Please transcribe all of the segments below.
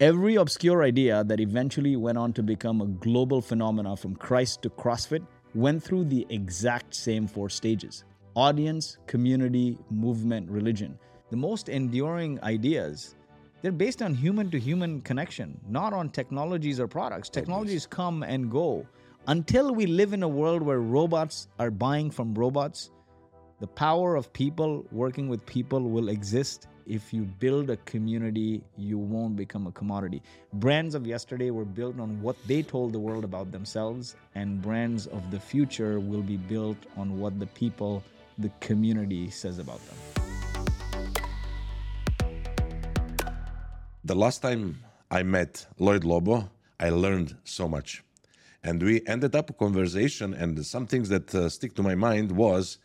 Every obscure idea that eventually went on to become a global phenomenon from Christ to CrossFit went through the exact same four stages audience, community, movement, religion. The most enduring ideas, they're based on human to human connection, not on technologies or products. Technologies come and go. Until we live in a world where robots are buying from robots, the power of people working with people will exist if you build a community, you won't become a commodity. Brands of yesterday were built on what they told the world about themselves, and brands of the future will be built on what the people, the community says about them. The last time I met Lloyed Lobo, I learned so much. And we ended up a conversation, and some things that uh, stick to my mind was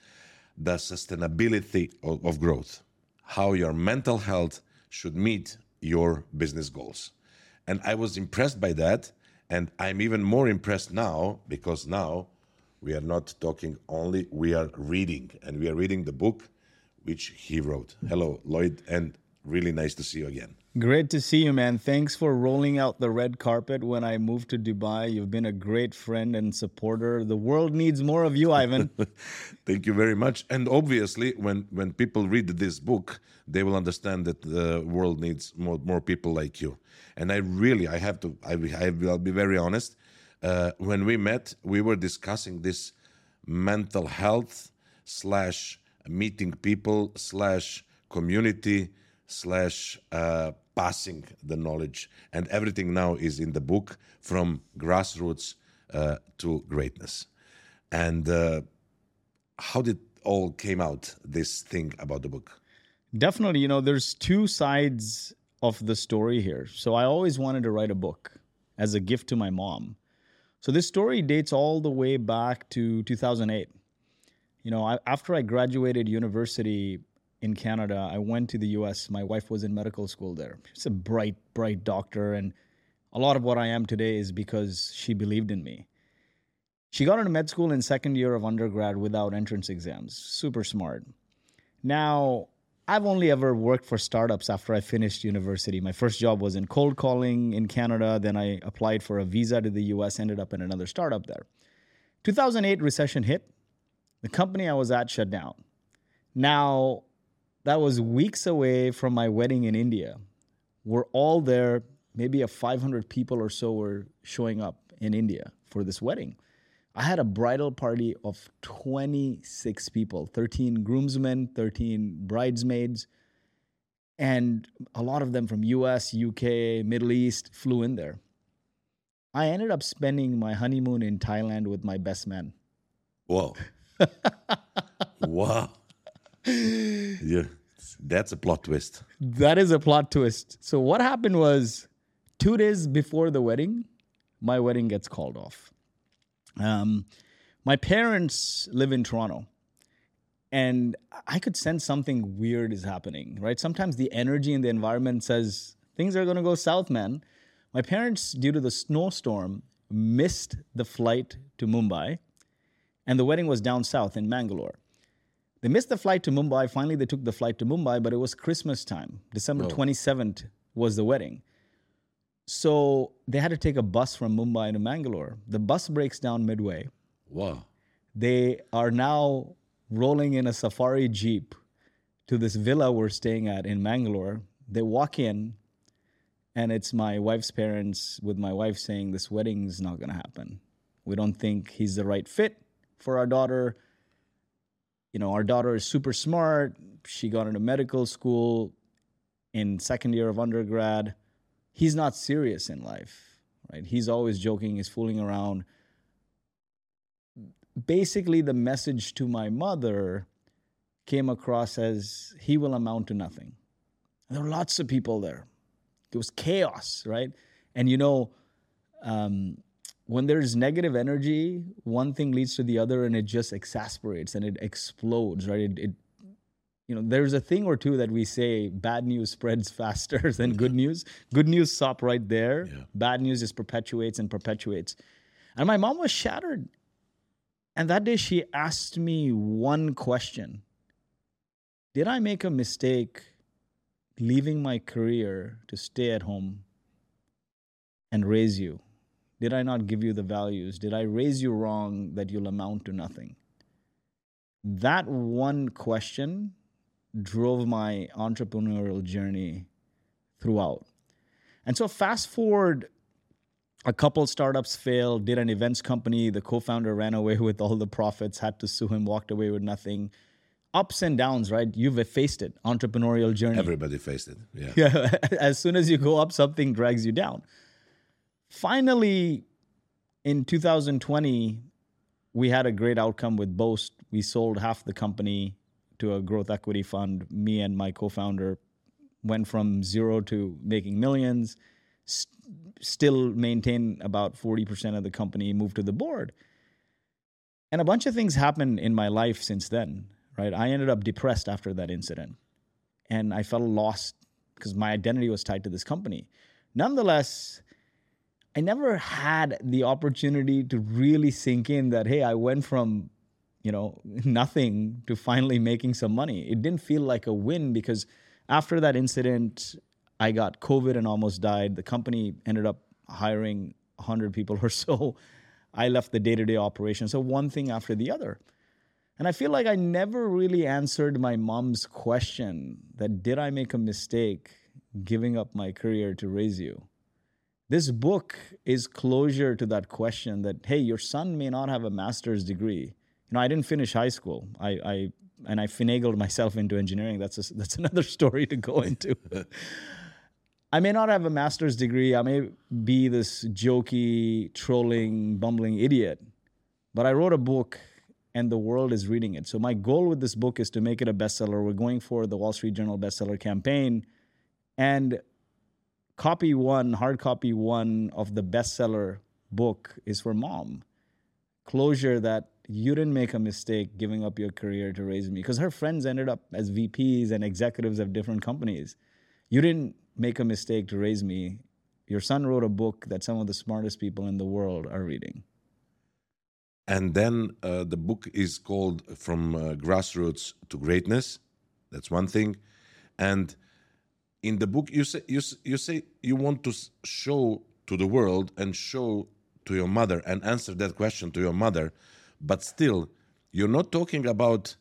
the sustainability of, of growth how your mental health should meet your business goals. And I was impressed by that. And I'm even more impressed now because now we are not talking only, we are reading. And we are reading the book which he wrote. Hello, Lloyed, and really nice to see you again. Great to see you, man. Thanks for rolling out the red carpet when I moved to Dubai. You've been a great friend and supporter. The world needs more of you, Ivan. Thank you very much. And obviously, when, when people read this book, they will understand that the world needs more, more people like you. And I really, I have to, I, I will be very honest. Uh, when we met, we were discussing this mental health slash meeting people slash community slash uh, passing the knowledge. And everything now is in the book from grassroots uh, to greatness. And uh, how did all came out this thing about the book? Definitely, you know, there's two sides of the story here. So I always wanted to write a book as a gift to my mom. So this story dates all the way back to 2008. You know, I, after I graduated university, in Canada. I went to the US. My wife was in medical school there. She's a bright, bright doctor. And a lot of what I am today is because she believed in me. She got into med school in second year of undergrad without entrance exams. Super smart. Now, I've only ever worked for startups after I finished university. My first job was in cold calling in Canada. Then I applied for a visa to the US, ended up in another startup there. 2008 recession hit. The company I was at shut down. Now, that was weeks away from my wedding in India. We're all there. Maybe a 500 people or so were showing up in India for this wedding. I had a bridal party of 26 people 13 groomsmen, 13 bridesmaids, and a lot of them from US, UK, Middle East flew in there. I ended up spending my honeymoon in Thailand with my best man. Whoa. wow yeah, that's a plot twist. That is a plot twist. So what happened was, two days before the wedding, my wedding gets called off. Um, my parents live in Toronto, and I could sense something weird is happening. Right? Sometimes the energy in the environment says things are going to go south, man. My parents, due to the snowstorm, missed the flight to Mumbai, and the wedding was down south in Mangalore. They missed the flight to Mumbai. Finally, they took the flight to Mumbai, but it was Christmas time. December oh. 27th was the wedding. So they had to take a bus from Mumbai to Mangalore. The bus breaks down midway. Wow. They are now rolling in a safari jeep to this villa we're staying at in Mangalore. They walk in, and it's my wife's parents with my wife saying, This wedding's not going to happen. We don't think he's the right fit for our daughter you know, our daughter is super smart. She got into medical school in second year of undergrad. He's not serious in life, right? He's always joking, he's fooling around. Basically, the message to my mother came across as he will amount to nothing. there were lots of people there. It was chaos, right? And you know, um, when there's negative energy, one thing leads to the other and it just exasperates and it explodes, right? It, it you know, there's a thing or two that we say bad news spreads faster than good news. Good news stop right there. Yeah. Bad news just perpetuates and perpetuates. And my mom was shattered. And that day she asked me one question Did I make a mistake leaving my career to stay at home and raise you? Did I not give you the values? Did I raise you wrong that you'll amount to nothing? That one question drove my entrepreneurial journey throughout. And so, fast forward, a couple startups failed, did an events company. The co founder ran away with all the profits, had to sue him, walked away with nothing. Ups and downs, right? You've faced it, entrepreneurial journey. Everybody faced it. Yeah. Yeah. as soon as you go up, something drags you down. Finally, in 2020, we had a great outcome with Boast. We sold half the company to a growth equity fund. Me and my co founder went from zero to making millions, st- still maintain about 40% of the company, moved to the board. And a bunch of things happened in my life since then, right? I ended up depressed after that incident and I felt lost because my identity was tied to this company. Nonetheless, I never had the opportunity to really sink in that, hey, I went from, you know, nothing to finally making some money. It didn't feel like a win because after that incident, I got COVID and almost died. The company ended up hiring 100 people or so. I left the day to day operation. So one thing after the other. And I feel like I never really answered my mom's question that did I make a mistake giving up my career to raise you? This book is closure to that question that, hey, your son may not have a master's degree. You know, I didn't finish high school. I, I and I finagled myself into engineering. That's a, that's another story to go into. I may not have a master's degree. I may be this jokey, trolling, bumbling idiot, but I wrote a book and the world is reading it. So my goal with this book is to make it a bestseller. We're going for the Wall Street Journal bestseller campaign and copy one, hard copy one of the bestseller book is for mom. Closure that you didn't make a mistake giving up your career to raise me because her friends ended up as VPs and executives of different companies. You didn't make a mistake to raise me. Your son wrote a book that some of the smartest people in the world are reading. And then uh, the book is called From uh, Grassroots to Greatness. That's one thing. And in the book, you say you, you say you want to show to the world and show to your mother and answer that question to your mother but still, you're not talking about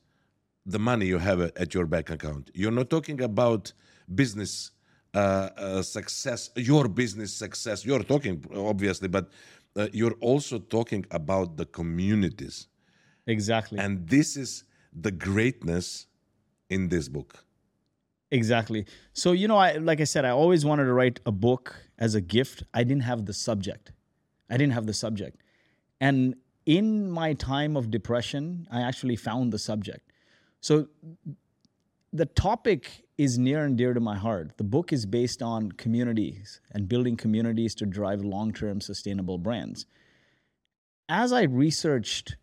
the money you have at your bank account. You're not talking about business uh, uh, success, your business success. You're talking, obviously, but uh, you're also talking about the communities. Exactly. And this is the greatness in this book. Exactly. So, you know, I like I said, I always wanted to write a book as a gift. I didn't have the subject. I didn't have the subject. And in my time of depression, I actually found the subject. So the topic is near and dear to my heart. The book is based on communities and building communities to drive long term sustainable brands. As I researched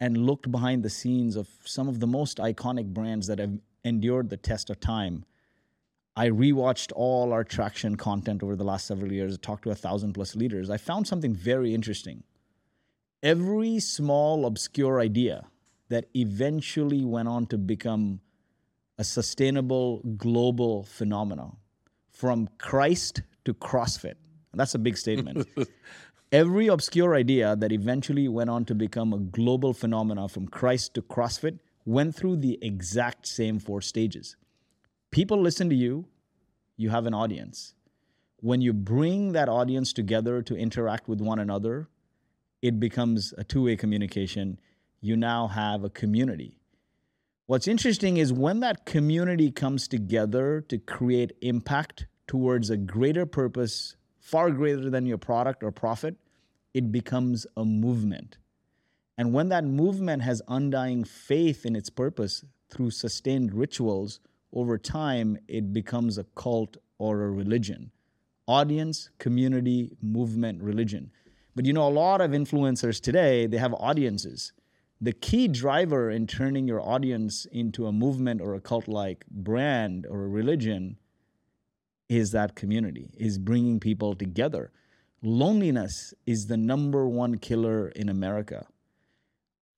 and looked behind the scenes of some of the most iconic brands that have endured the test of time, I rewatched all our traction content over the last several years, talked to a thousand plus leaders. I found something very interesting every small, obscure idea that eventually went on to become a sustainable global phenomenon from Christ to CrossFit. That's a big statement. every obscure idea that eventually went on to become a global phenomenon from Christ to CrossFit went through the exact same four stages. People listen to you, you have an audience. When you bring that audience together to interact with one another, it becomes a two way communication. You now have a community. What's interesting is when that community comes together to create impact towards a greater purpose, far greater than your product or profit, it becomes a movement. And when that movement has undying faith in its purpose through sustained rituals, over time it becomes a cult or a religion. Audience, community, movement, religion. But you know, a lot of influencers today, they have audiences. The key driver in turning your audience into a movement or a cult like brand or a religion is that community, is bringing people together. Loneliness is the number one killer in America.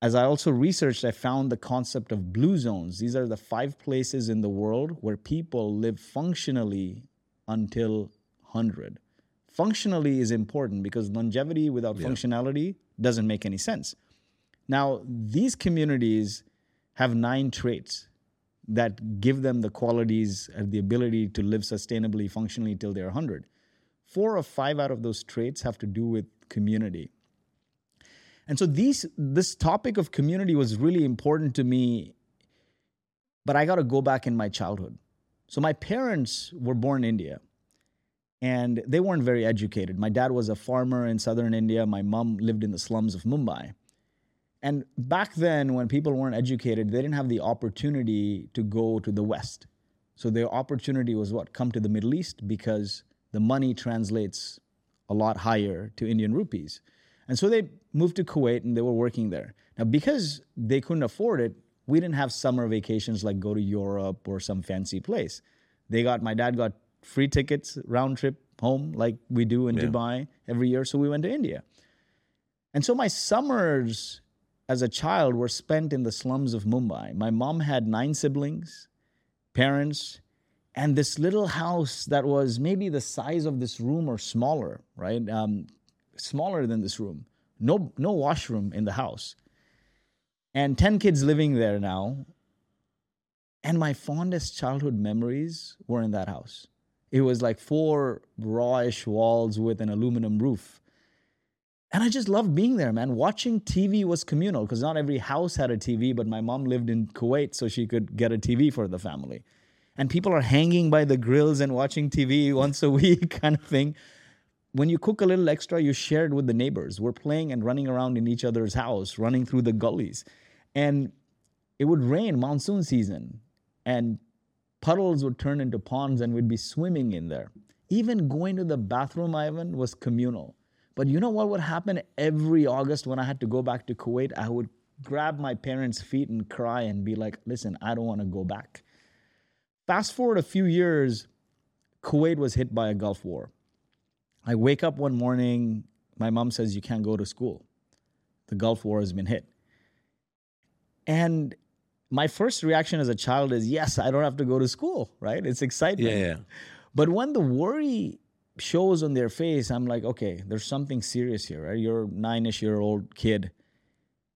As I also researched, I found the concept of blue zones. These are the five places in the world where people live functionally until 100 functionally is important because longevity without functionality doesn't make any sense. Now, these communities have nine traits that give them the qualities and the ability to live sustainably, functionally till they're 100. Four or five out of those traits have to do with community. And so these this topic of community was really important to me, but I got to go back in my childhood. So my parents were born in India and they weren't very educated. My dad was a farmer in southern India, my mom lived in the slums of Mumbai. And back then, when people weren't educated, they didn't have the opportunity to go to the West. So their opportunity was what? Come to the Middle East because the money translates a lot higher to Indian rupees. And so they moved to Kuwait and they were working there. Now, because they couldn't afford it, we didn't have summer vacations like go to Europe or some fancy place. They got, my dad got free tickets round trip home like we do in Dubai every year. So we went to India. And so my summers as a child were spent in the slums of Mumbai. My mom had nine siblings, parents, and this little house that was maybe the size of this room or smaller, right? Um, smaller than this room. No, no washroom in the house. And 10 kids living there now. And my fondest childhood memories were in that house. It was like four rawish walls with an aluminum roof. And I just loved being there, man. Watching TV was communal because not every house had a TV, but my mom lived in Kuwait, so she could get a TV for the family. And people are hanging by the grills and watching TV once a week, kind of thing. When you cook a little extra, you share it with the neighbors. We're playing and running around in each other's house, running through the gullies. And it would rain monsoon season, and puddles would turn into ponds, and we'd be swimming in there. Even going to the bathroom, Ivan, was communal. But you know what would happen every August when I had to go back to Kuwait? I would grab my parents' feet and cry and be like, listen, I don't want to go back. Fast forward a few years, Kuwait was hit by a Gulf War. I wake up one morning, my mom says, You can't go to school. The Gulf War has been hit. And my first reaction as a child is, Yes, I don't have to go to school, right? It's excitement. Yeah, yeah. But when the worry shows on their face, I'm like, okay, there's something serious here, right? You're a nine-ish year old kid.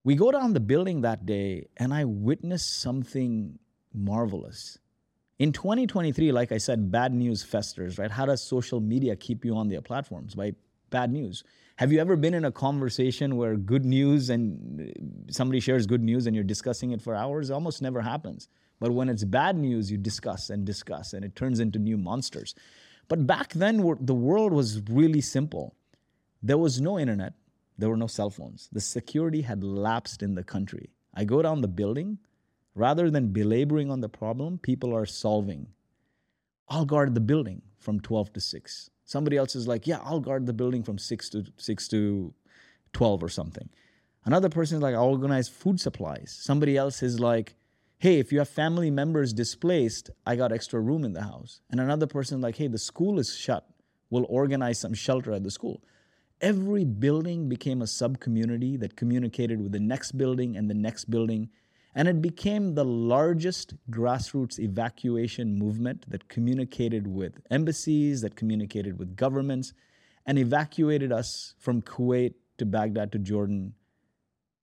We go down the building that day and I witness something marvelous. In 2023, like I said, bad news festers, right? How does social media keep you on their platforms? By bad news. Have you ever been in a conversation where good news and uh, somebody shares good news and you're discussing it for hours? It almost never happens. But when it's bad news, you discuss and discuss and it turns into new monsters. But back then, the world was really simple. There was no internet, there were no cell phones. The security had lapsed in the country. I go down the building, rather than belaboring on the problem, people are solving. I'll guard the building from 12 to 6. Somebody else is like, yeah, I'll guard the building from 6 to 6 to 12 or something. Another person is like, I'll organize food supplies. Somebody else is like, hey, if you have family members displaced, I got extra room in the house. And another person like, hey, the school is shut. We'll organize some shelter at the school. Every building became a sub community that communicated with the next building and the next building. And it became the largest grassroots evacuation movement that communicated with embassies, that communicated with governments, and evacuated us from Kuwait to Baghdad to Jordan.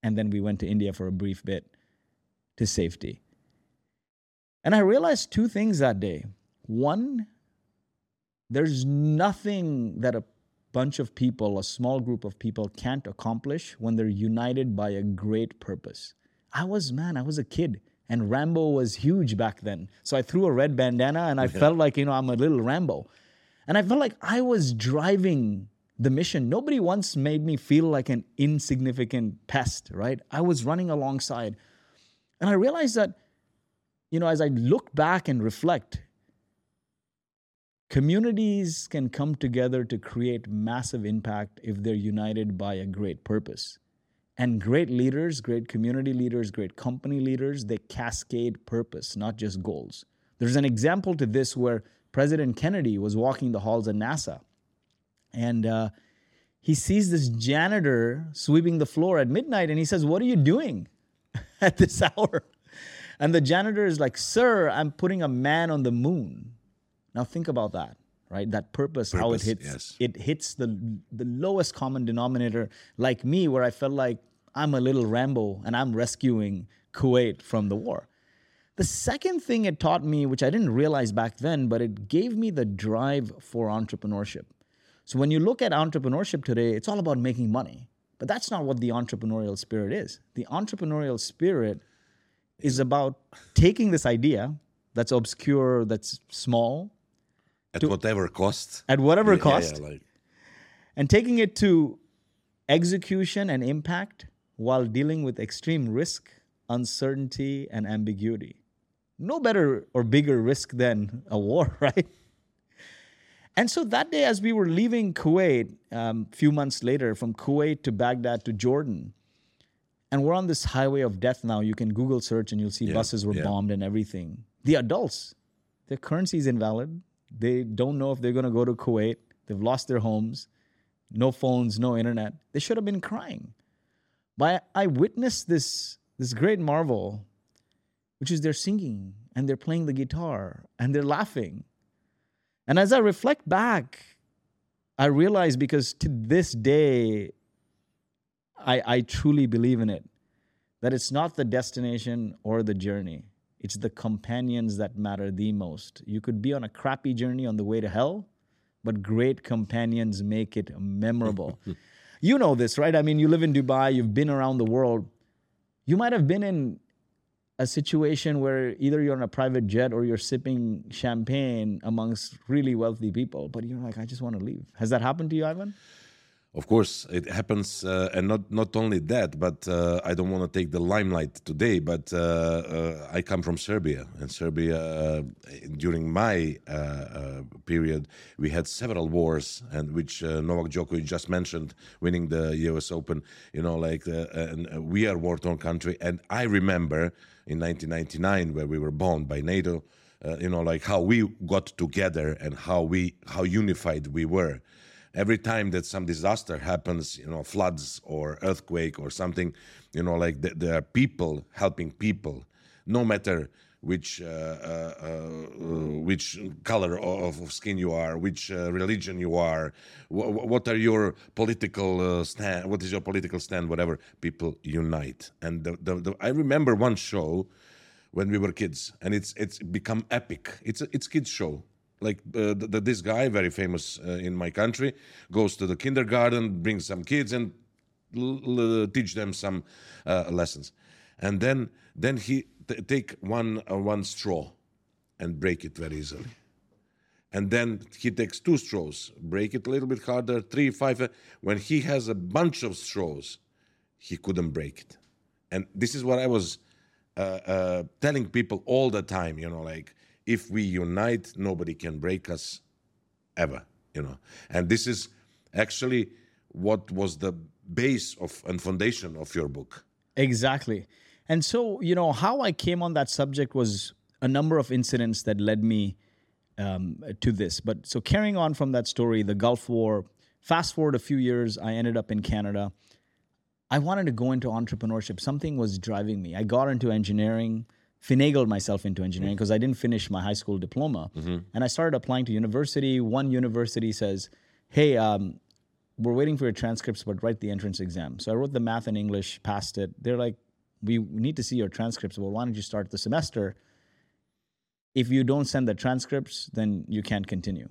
And then we went to India for a brief bit to safety. And I realized two things that day. One, there's nothing that a bunch of people, a small group of people, can't accomplish when they're united by a great purpose. I was, man, I was a kid. And Rambo was huge back then. So I threw a red bandana and I felt like, you know, I'm a little Rambo. And I felt like I was driving the mission. Nobody once made me feel like an insignificant pest, right? I was running alongside. And I realized that you know, as I look back and reflect, communities can come together to create massive impact if they're united by a great purpose. And great leaders, great community leaders, great company leaders, they cascade purpose, not just goals. There's an example to this where President Kennedy was walking the halls at NASA and uh, he sees this janitor sweeping the floor at midnight and he says, What are you doing at this hour? And the janitor is like, Sir, I'm putting a man on the moon. Now think about that, right? That purpose, how it hits yes. it hits the the lowest common denominator, like me, where I felt like I'm a little Rambo and I'm rescuing Kuwait from the war. The second thing it taught me, which I didn't realize back then, but it gave me the drive for entrepreneurship. So when you look at entrepreneurship today, it's all about making money. But that's not what the entrepreneurial spirit is. The entrepreneurial spirit is about taking this idea that's obscure, that's small, At whatever cost. at whatever Yeah, yeah, cost, yeah, like, and taking it to execution and impact while dealing with extreme risk, uncertainty, and ambiguity. No better or bigger risk than a war, right? And so that day, as we were leaving Kuwait, a um, few months later, from Kuwait to Baghdad to Jordan, and we're on this highway of death now. You can Google search and you'll see buses were yeah. bombed and everything. The adults, their currency is invalid. They don't know if they're going to go to Kuwait. They've lost their homes, no phones, no internet. They should have been crying. But I witnessed this, this great marvel, which is they're singing and they're playing the guitar and they're laughing. And as I reflect back, I realize because to this day, I, I truly believe in it that it's not the destination or the journey, it's the companions that matter the most. You could be on a crappy journey on the way to hell, but great companions make it memorable. you know this, right? I mean, you live in Dubai, you've been around the world. You might have been in a situation where either you're on a private jet or you're sipping champagne amongst really wealthy people, but you're like, I just want to leave. Has that happened to you, Ivan? Of course, it happens, uh, and not not only that, but uh, I don't want to take the limelight today. But uh, uh, I come from Serbia, and Serbia uh, during my uh, period, we had several wars, and which Novak Djokovic just mentioned, winning the U.S. Open. You know, like, and we are war-torn country, and I remember in 1999 where we were bombed by NATO. You know, like how we got together and how we how unified we were every time that some disaster happens, you know, floods or earthquake or something, you know, like th- there are people helping people, no matter which uh, uh, uh, which color of, of skin you are, which uh, religion you are, wh- what are your political uh, stand, what is your political stand, whatever. People unite, and the, the, the, I remember one show when we were kids, and it's it's become epic. It's a, it's kids show like uh, this guy very famous uh, in my country goes to the kindergarten brings some kids and l- l- teach them some uh, lessons. And then then he t- take one uh, one straw and break it very easily. And then he takes two straws break it a little bit harder three five uh, when he has a bunch of straws he couldn't break it. And this is what i was uh, telling people all the time you know like if we unite nobody can break us ever you know and this is actually what was the base of and foundation of your book Exactly. And so, you know, how I came on that subject was a number of incidents that led me um, to this. But so, carrying on from that story, the Gulf War, fast forward a few years, I ended up in Canada. I wanted to go into entrepreneurship. Something was driving me. I got into engineering, finagled myself into engineering because I didn't finish my high school diploma. And I started applying to university. One university says, hey, um, we're waiting for your transcripts, but write the entrance exam. So I wrote the math and English, passed it. They're like, we need to see your transcripts. Well, why don't you start the semester? If you don't send the transcripts, then you can't continue.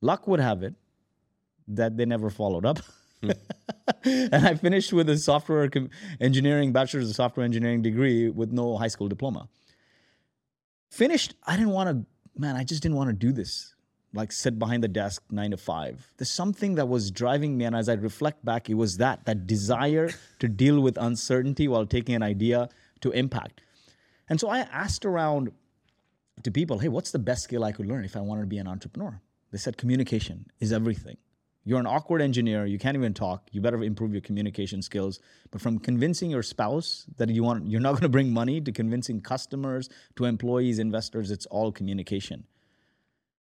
Luck would have it that they never followed up. and I finished with a software engineering, bachelor's of software engineering degree with no high school diploma. Finished, I didn't want to, man, I just didn't want to do this like sit behind the desk nine to five. There's something that was driving me, and as I reflect back, it was that that desire to deal with uncertainty while taking an idea to impact. And so I asked around to people, hey, what's the best skill I could learn if I wanted to be an entrepreneur? They said communication is everything. You're an awkward engineer, you can't even talk, you better improve your communication skills. But from convincing your spouse that you want you're not going to bring money to convincing customers, to employees, investors, it's all communication.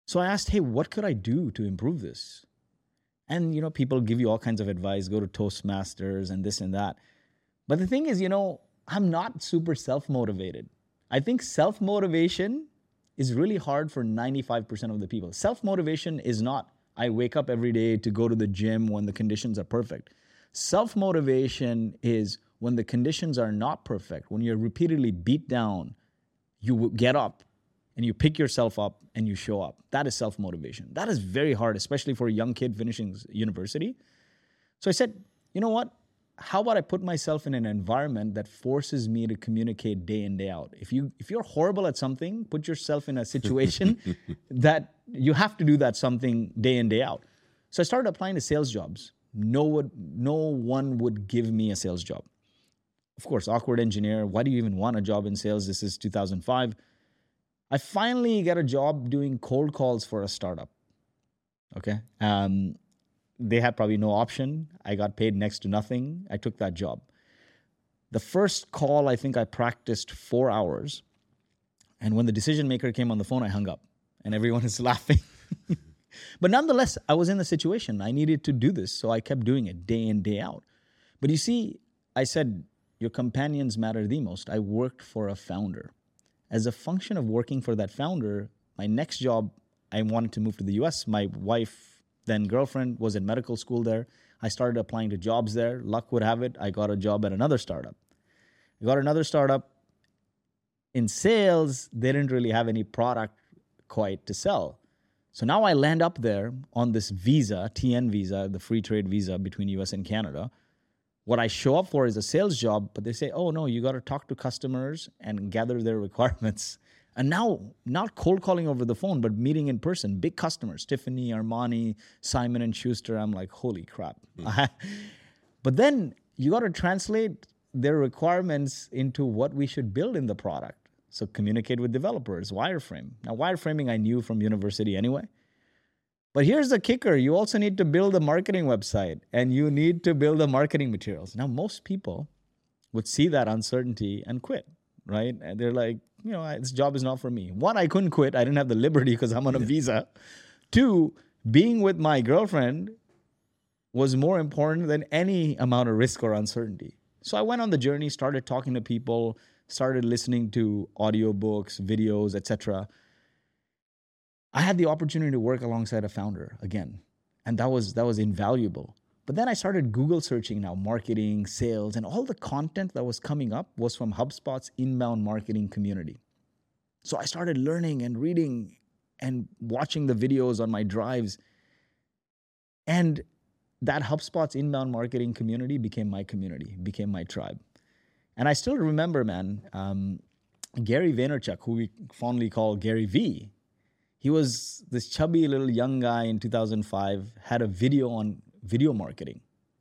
So I asked, hey, what could I do to improve this? And, you know, people give you all kinds of advice go to Toastmasters and this and that. But the thing is, you know, I'm not super self motivated. I think self motivation is really hard for 95% of the people. Self motivation is not, I wake up every day to go to the gym when the conditions are perfect. Self motivation is when the conditions are not perfect, when you're repeatedly beat down, you get up and you pick yourself up and you show up. That is self motivation. That is very hard, especially for a young kid finishing university. So I said, you know what? How about I put myself in an environment that forces me to communicate day in day out? If you if you're horrible at something, put yourself in a situation that you have to do that something day in day out. So I started applying to sales jobs. No would no one would give me a sales job. Of course, awkward engineer. Why do you even want a job in sales? This is 2005. I finally got a job doing cold calls for a startup. Okay. Um, they had probably no option. I got paid next to nothing. I took that job. The first call, I think I practiced four hours. And when the decision maker came on the phone, I hung up and everyone is laughing. but nonetheless, I was in the situation. I needed to do this. So I kept doing it day in, day out. But you see, I said, your companions matter the most. I worked for a founder. As a function of working for that founder, my next job, I wanted to move to the US. My wife then girlfriend was in medical school there. I started applying to jobs there. Luck would have it, I got a job at another startup. I got another startup in sales. They didn't really have any product quite to sell. So now I land up there on this visa, TN visa, the free trade visa between US and Canada. What I show up for is a sales job, but they say, oh no, you got to talk to customers and gather their requirements and now, not cold calling over the phone, but meeting in person, big customers, Tiffany, Armani, Simon and Schuster. I'm like, holy crap. Mm. but then you got to translate their requirements into what we should build in the product. So communicate with developers, wireframe. Now, wireframing I knew from university anyway. But here's the kicker you also need to build a marketing website and you need to build the marketing materials. Now, most people would see that uncertainty and quit, right? And they're like, you know, this job is not for me. One, I couldn't quit. I didn't have the liberty because I'm on a visa. Two, being with my girlfriend was more important than any amount of risk or uncertainty. So I went on the journey, started talking to people, started listening to audiobooks, videos, etc. I had the opportunity to work alongside a founder again, and that was that was invaluable. But then I started Google searching now marketing, sales, and all the content that was coming up was from HubSpot's inbound marketing community. So I started learning and reading and watching the videos on my drives. And that HubSpot's inbound marketing community became my community, became my tribe. And I still remember, man, um, Gary Vaynerchuk, who we fondly call Gary V. He was this chubby little young guy in 2005, had a video on video marketing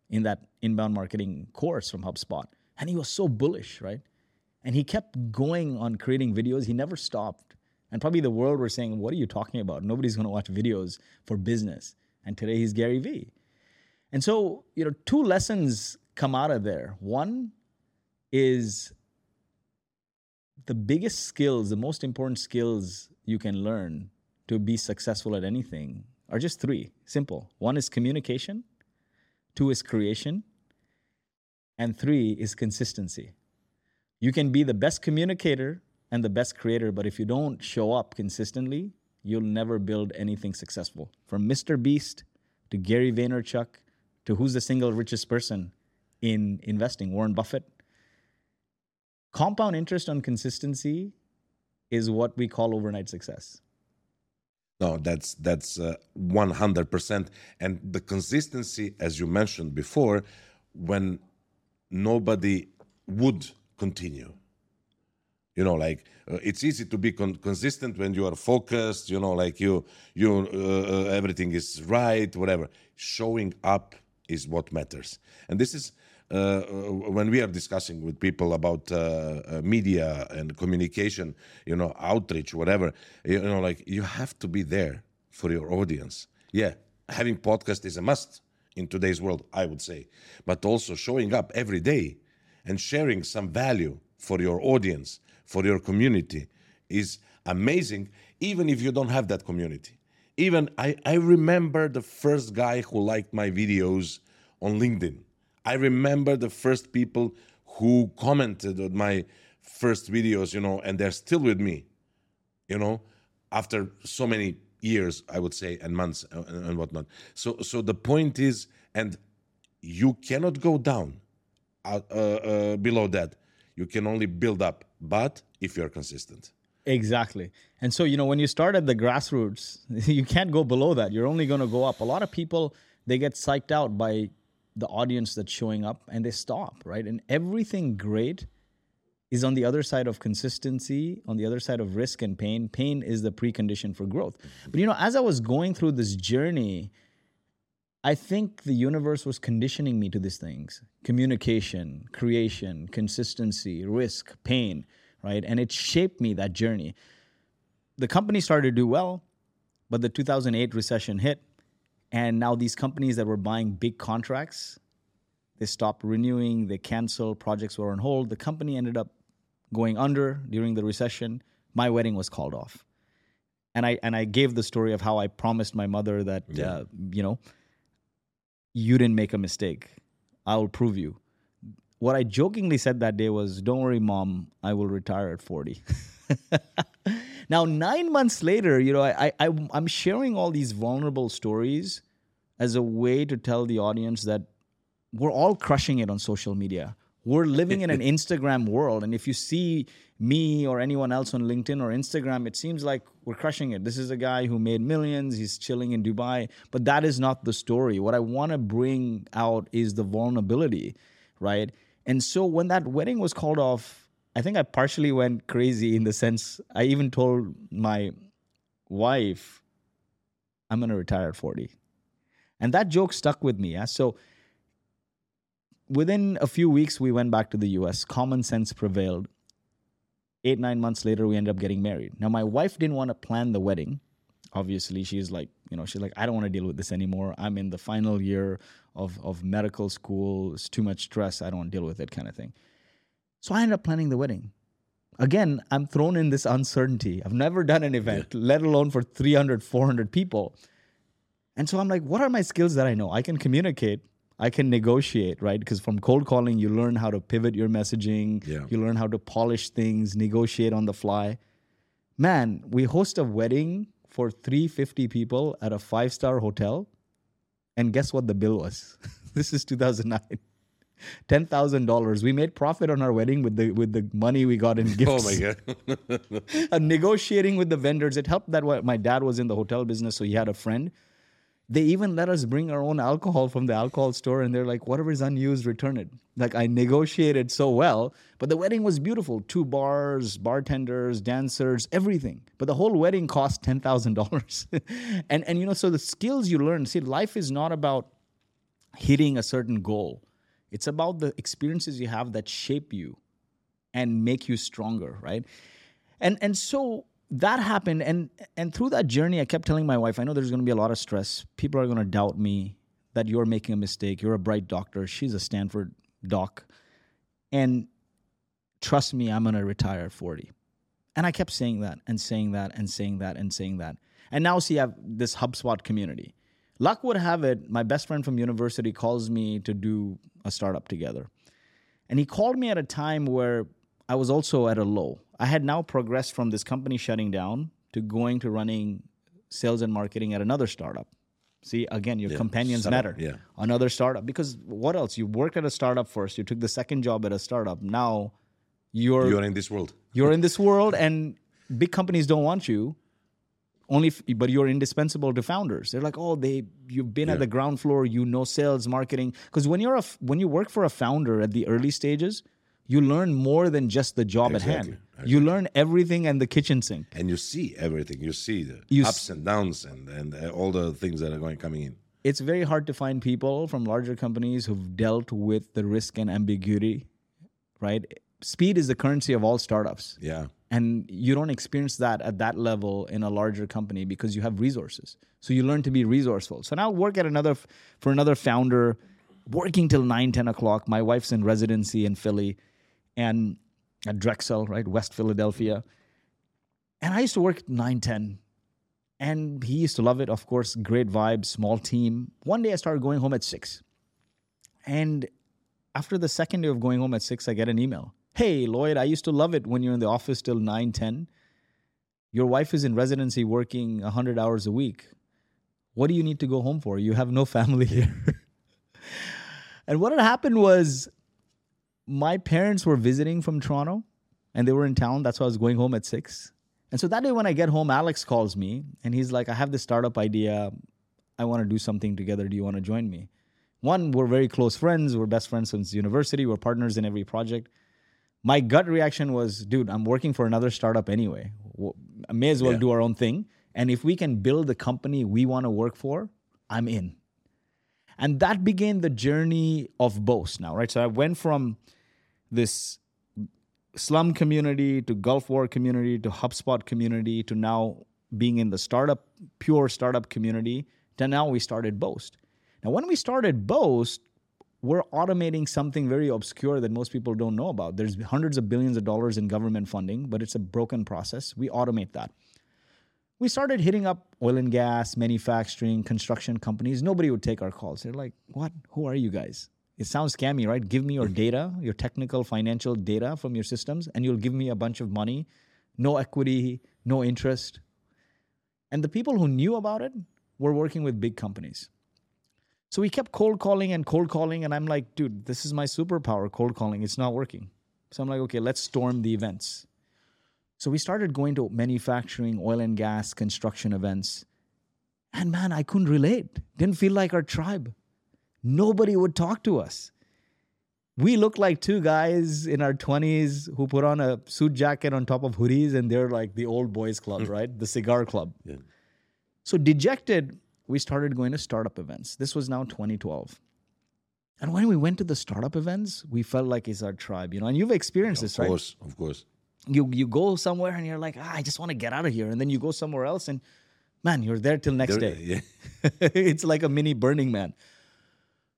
in that inbound marketing course from HubSpot. And he was so bullish, right? And he kept going on creating videos. He never stopped. And probably the world were saying, What are you talking about? Nobody's going to watch videos for business. And today he's Gary Vee. And so, you know, two lessons come out of there. One is the biggest skills, the most important skills you can learn to be successful at anything are just three simple. One is communication, two is creation, and three is consistency. You can be the best communicator and the best creator, but if you don't show up consistently, you'll never build anything successful. From Mr. Beast to Gary Vaynerchuk to who's the single richest person in investing, Warren Buffett. Compound interest on consistency is what we call overnight success. No, that's that's uh, one hundred percent, and the consistency, as you mentioned before, when nobody would continue. You know, like uh, it's easy to be con- consistent when you are focused. You know, like you you uh, uh everything is right, whatever. Showing up is what matters, and this is uh, uh, when we are discussing with people about uh, media and communication, you know, outreach, whatever, you know, like you have to be there for your audience. Yeah, having podcast is a must in today's world, I would say, but also showing up every day and sharing some value for your audience, for your community is amazing, even if you don't have that community. Even I, I remember the first guy who liked my videos on LinkedIn. I remember the first people who commented on my first videos, you know, and they're still with me. You know, after so many years, I would say, and months and, and whatnot. So, so the point is, and you cannot go down uh, uh, uh, below that. You can only build up, but if you're consistent. Exactly. And so, you know, when you start at the grassroots, you can't go below that. You're only going to go up. A lot of people, they get psyched out by the audience that's showing up and they stop, right? And everything great is on the other side of consistency, on the other side of risk and pain. Pain is the precondition for growth. But, you know, as I was going through this journey, I think the universe was conditioning me to these things communication, creation, consistency, risk, pain, right? And it shaped me that journey. The company started to do well, but the 2008 recession hit. And now these companies that were buying big contracts, they stopped renewing, they canceled, projects were on hold. The company ended up going under during the recession. My wedding was called off. And I and I gave the story of how I promised my mother that Yeah. uh, you know you didn't make a mistake. I will prove you. What I jokingly said that day was, "Don't worry, mom. I will retire at 40." now, nine months later, you know, I, I I'm sharing all these vulnerable stories as a way to tell the audience that we're all crushing it on social media. We're living in an Instagram world. And if you see me or anyone else on LinkedIn or Instagram, it seems like we're crushing it. This is a guy who made millions, he's chilling in Dubai. But that is not the story. What I want to bring out is the vulnerability, right? And so when that wedding was called off, I think I partially went crazy in the sense I even told my wife, I'm going to retire at 40. And that joke stuck with me. Yeah? So within a few weeks, we went back to the US. Common sense prevailed. Eight, nine months later, we ended up getting married. Now, my wife didn't want to plan the wedding. Obviously, she's like, you know, she's like, I don't want to deal with this anymore. I'm in the final year of, of medical school. It's too much stress. I don't want to deal with it, kind of thing. So I ended up planning the wedding. Again, I'm thrown in this uncertainty. I've never done an event, let alone for 300, 400 people. And so I'm like, what are my skills that I know? I can communicate, I can negotiate, right? Because from cold calling, you learn how to pivot your messaging, Yeah. you learn how to polish things, negotiate on the fly. Man, we host a wedding for 350 people at a five star hotel. And guess what the bill was? this is 2009. Ten thousand dollars. We made profit on our wedding with the with the money we got in gifts Oh my god! uh, negotiating with the vendors. It helped that my dad was in the hotel business, so he had a friend. They even let us bring our own alcohol from the alcohol store, and they're like, whatever is unused, return it. Like I negotiated so well, but the wedding was beautiful. Two bars, bartenders, dancers, everything. But the whole wedding cost ten thousand dollars. and and you know, so the skills you learn. See, life is not about hitting a certain goal. It's about the experiences you have that shape you and make you stronger, right? And and so that happened and and through that journey I kept telling my wife, I know there's going to be a lot of stress. People are going to doubt me that you're making a mistake. You're a bright doctor. She's a Stanford doc. And trust me, I'm going to retire at 40. And I kept saying that and saying that and saying that and saying that. And now see I have this HubSpot community. Luck would have it, my best friend from university calls me to do a startup together. And he called me at a time where I was also at a low. I had now progressed from this company shutting down to going to running sales and marketing at another startup. See, again, your companions startup, matter. yeah. Another startup. Because what else? You worked at a startup first, you took the second job at a startup. Now you're You're in this world. you're in this world and big companies don't want you only if, but you're indispensable to founders. They're like oh they you've been at the ground floor you know sales marketing. Because when you're a f- when you work for a founder at the early stages you learn more than just the job at hand. Exactly, you learn everything and the kitchen sink. And you see everything. You see the You ups and downs and and uh, all the things that are going coming in. it's very hard to find people from larger companies who've dealt with the risk and ambiguity right? Speed is the currency of all startups. Yeah, and you don't experience that at that level in a larger company because you have resources. So you learn to be resourceful. So now work at another for another founder working till 9 10 o'clock. My wife's in residency in philly and at drexel right? West philadelphia. And i used to work 9 10 and he used to love it of course. Great vibe small team. One day i started going home at 6 and after the second day of going home at 6 i get an email hey lloyed i used to love it when you're in the office till 9 10 Your wife is in residency working 100 hours a week. What do you need to go home for? You have no family here. and what had happened was my parents were visiting from Toronto and they were in town. That's why I was going home at six. And so that day when I get home, Alex calls me and he's like, I have this startup idea. I want to do something together. Do you want to join me? One, we're very close friends. We're best friends since university. We're partners in every project. My gut reaction was, dude, I'm working for another startup anyway. I may as well yeah. do our own thing. And if we can build the company we want to work for, I'm in. And that began the journey of Boast now, right? So I went from this slum community to Gulf War community to HubSpot community to now being in the startup, pure startup community to now we started Boast. Now, when we started Boast, we're automating something very obscure that most people don't know about. There's hundreds of billions of dollars in government funding, but it's a broken process. We automate that. We started hitting up oil and gas, manufacturing, construction companies. Nobody would take our calls. They're like, What? Who are you guys? It sounds scammy, right? Give me your mm-hmm. data, your technical financial data from your systems, and you'll give me a bunch of money, no equity, no interest. And the people who knew about it were working with big companies. So we kept cold calling and cold calling, and I'm like, dude, this is my superpower, cold calling. It's not working. So I'm like, okay, let's storm the events. So we started going to manufacturing, oil and gas, construction events. And man, I couldn't relate. Didn't feel like our tribe. Nobody would talk to us. We looked like two guys in our 20s who put on a suit jacket on top of hoodies, and they're like the old boys club, right? The cigar club. Yeah. So dejected, we started going to startup events. This was now 2012. And when we went to the startup events, we felt like it's our tribe, you know. And you've experienced yeah, this, right? Of course, of course. You you go somewhere and you're like, ah, I just want to get out of here, and then you go somewhere else, and man, you're there till next there, day. Yeah. it's like a mini Burning Man.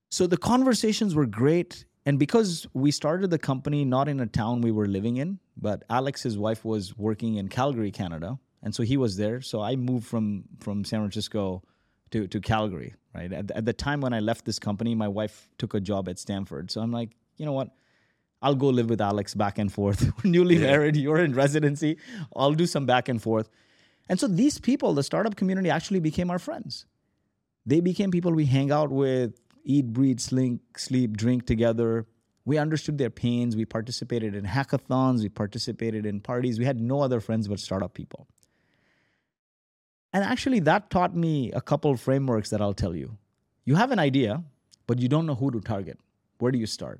So the conversations were great, and because we started the company not in a town we were living in, but Alex, his wife, was working in Calgary, Canada, and so he was there. So I moved from from San Francisco to to Calgary. Right at, at the time when I left this company, my wife took a job at Stanford. So I'm like, you know what? I'll go live with Alex back and forth. We're newly yeah. married. You're in residency. I'll do some back and forth. And so these people, the startup community, actually became our friends. They became people we hang out with, eat, breathe, slink, sleep, drink together. We understood their pains. We participated in hackathons. We participated in parties. We had no other friends but startup people. And actually, that taught me a couple frameworks that I'll tell you. You have an idea, but you don't know who to target. Where do you start?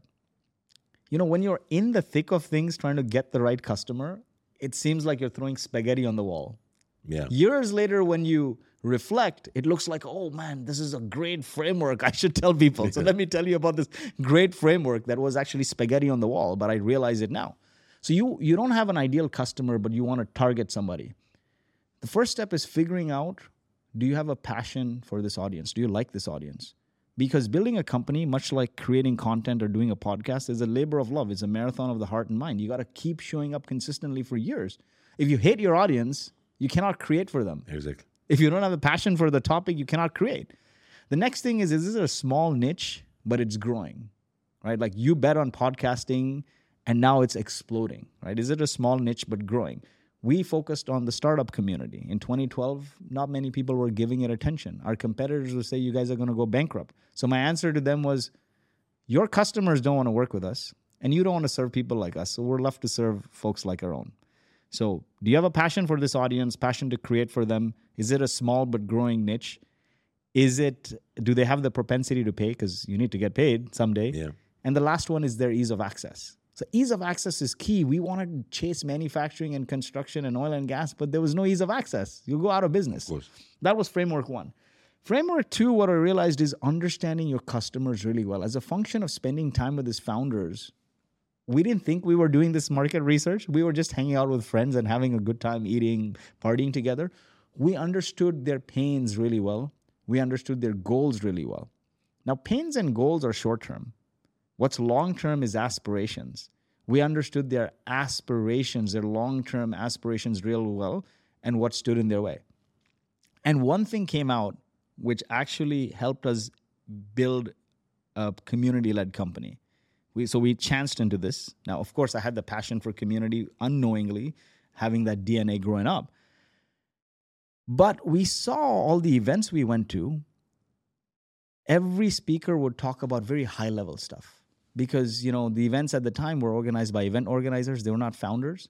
You know, when you're in the thick of things trying to get the right customer, it seems like you're throwing spaghetti on the wall. Yeah. Years later, when you reflect, it looks like, oh man, this is a great framework. I should tell people. So let me tell you about this great framework that was actually spaghetti on the wall, but I realize it now. So you you don't have an ideal customer, but you want to target somebody. The first step is figuring out do you have a passion for this audience? Do you like this audience? Because building a company, much like creating content or doing a podcast, is a labor of love. It's a marathon of the heart and mind. You got to keep showing up consistently for years. If you hate your audience, you cannot create for them. Exactly. If you don't have a passion for the topic, you cannot create. The next thing is, is this a small niche, but it's growing, right? Like you bet on podcasting and now it's exploding, right? Is it a small niche but growing? We focused on the startup community. In 2012, not many people were giving it attention. Our competitors would say, You guys are going to go bankrupt. So my answer to them was, Your customers don't want to work with us, and you don't want to serve people like us. So we're left to serve folks like our own. So, do you have a passion for this audience, passion to create for them? Is it a small but growing niche? Is it, do they have the propensity to pay? Because you need to get paid someday. Yeah. And the last one is their ease of access. So ease of access is key. We wanted to chase manufacturing and construction and oil and gas, but there was no ease of access. You go out of business. Of that was framework one. Framework two, what I realized is understanding your customers really well. As a function of spending time with his founders, we didn't think we were doing this market research. We were just hanging out with friends and having a good time eating, partying together. We understood their pains really well. We understood their goals really well. Now, pains and goals are short term. What's long term is aspirations. We understood their aspirations, their long term aspirations, real well, and what stood in their way. And one thing came out which actually helped us build a community led company. We, so we chanced into this. Now, of course, I had the passion for community unknowingly, having that DNA growing up. But we saw all the events we went to, every speaker would talk about very high level stuff because you know the events at the time were organized by event organizers they were not founders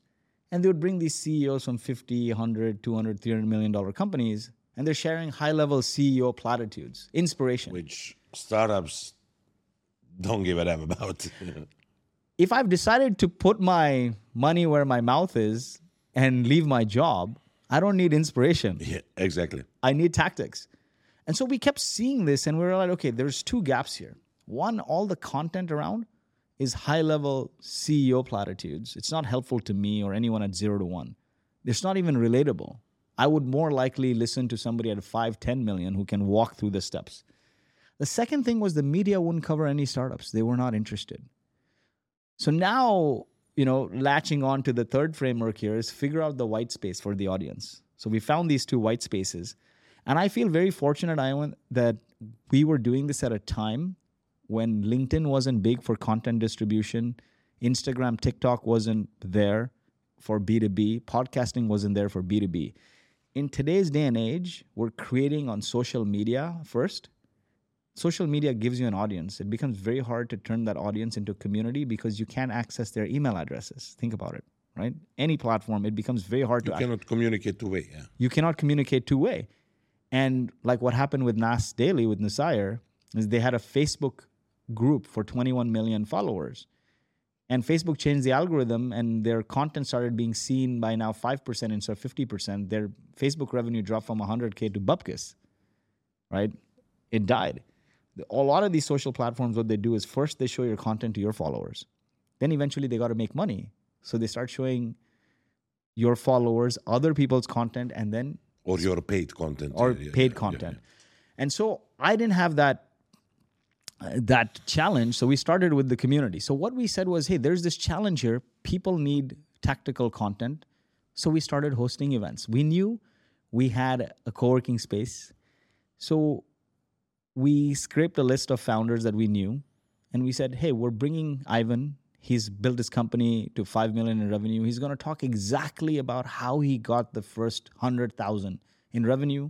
and they would bring these ceos from 50 100 200 300 million dollar companies and they're sharing high level ceo platitudes inspiration Which startups don't give a damn about. if i've decided to put my money where my mouth is and leave my job i don't need inspiration yeah, exactly. I need tactics. And so we kept seeing this and we were like, okay, there's two gaps here. One, all the content around is high level CEO platitudes. It's not helpful to me or anyone at zero to one. It's not even relatable. I would more likely listen to somebody at 5, 10 million who can walk through the steps. The second thing was the media wouldn't cover any startups. They were not interested. So now, you know, latching on to the third framework here is figure out the white space for the audience. So we found these two white spaces. And I feel very fortunate, Ivan, that we were doing this at a time when LinkedIn wasn't big for content distribution, Instagram, TikTok wasn't there for B2B, podcasting wasn't there for B2B. In today's day and age, we're creating on social media first. Social media gives you an audience. It becomes very hard to turn that audience into a community because you can't access their email addresses. Think about it, right? Any platform, it becomes very hard to You cannot communicate two way. Yeah. you cannot communicate two way. And like what happened with Nas Daily with Nasir is they had a Facebook group for 21 million followers. And Facebook changed the algorithm and their content started being seen by now 5% instead of 50%. Their Facebook revenue dropped from 100K to bupkis, right? It died. A lot of these social platforms, what they do is first they show your content to your followers. Then eventually they got to make money. So they start showing your followers other people's content and then Or your paid content. or Yeah, yeah, paid yeah, content. And so I didn't have that that challenge. So we started with the community. So what we said was, hey, there's this challenge here. People need tactical content. So we started hosting events. We knew we had a co-working space. So we scraped a list of founders that we knew and we said, hey, we're bringing Ivan. He's built his company to 5 million in revenue. He's going to talk exactly about how he got the first 100,000 in revenue.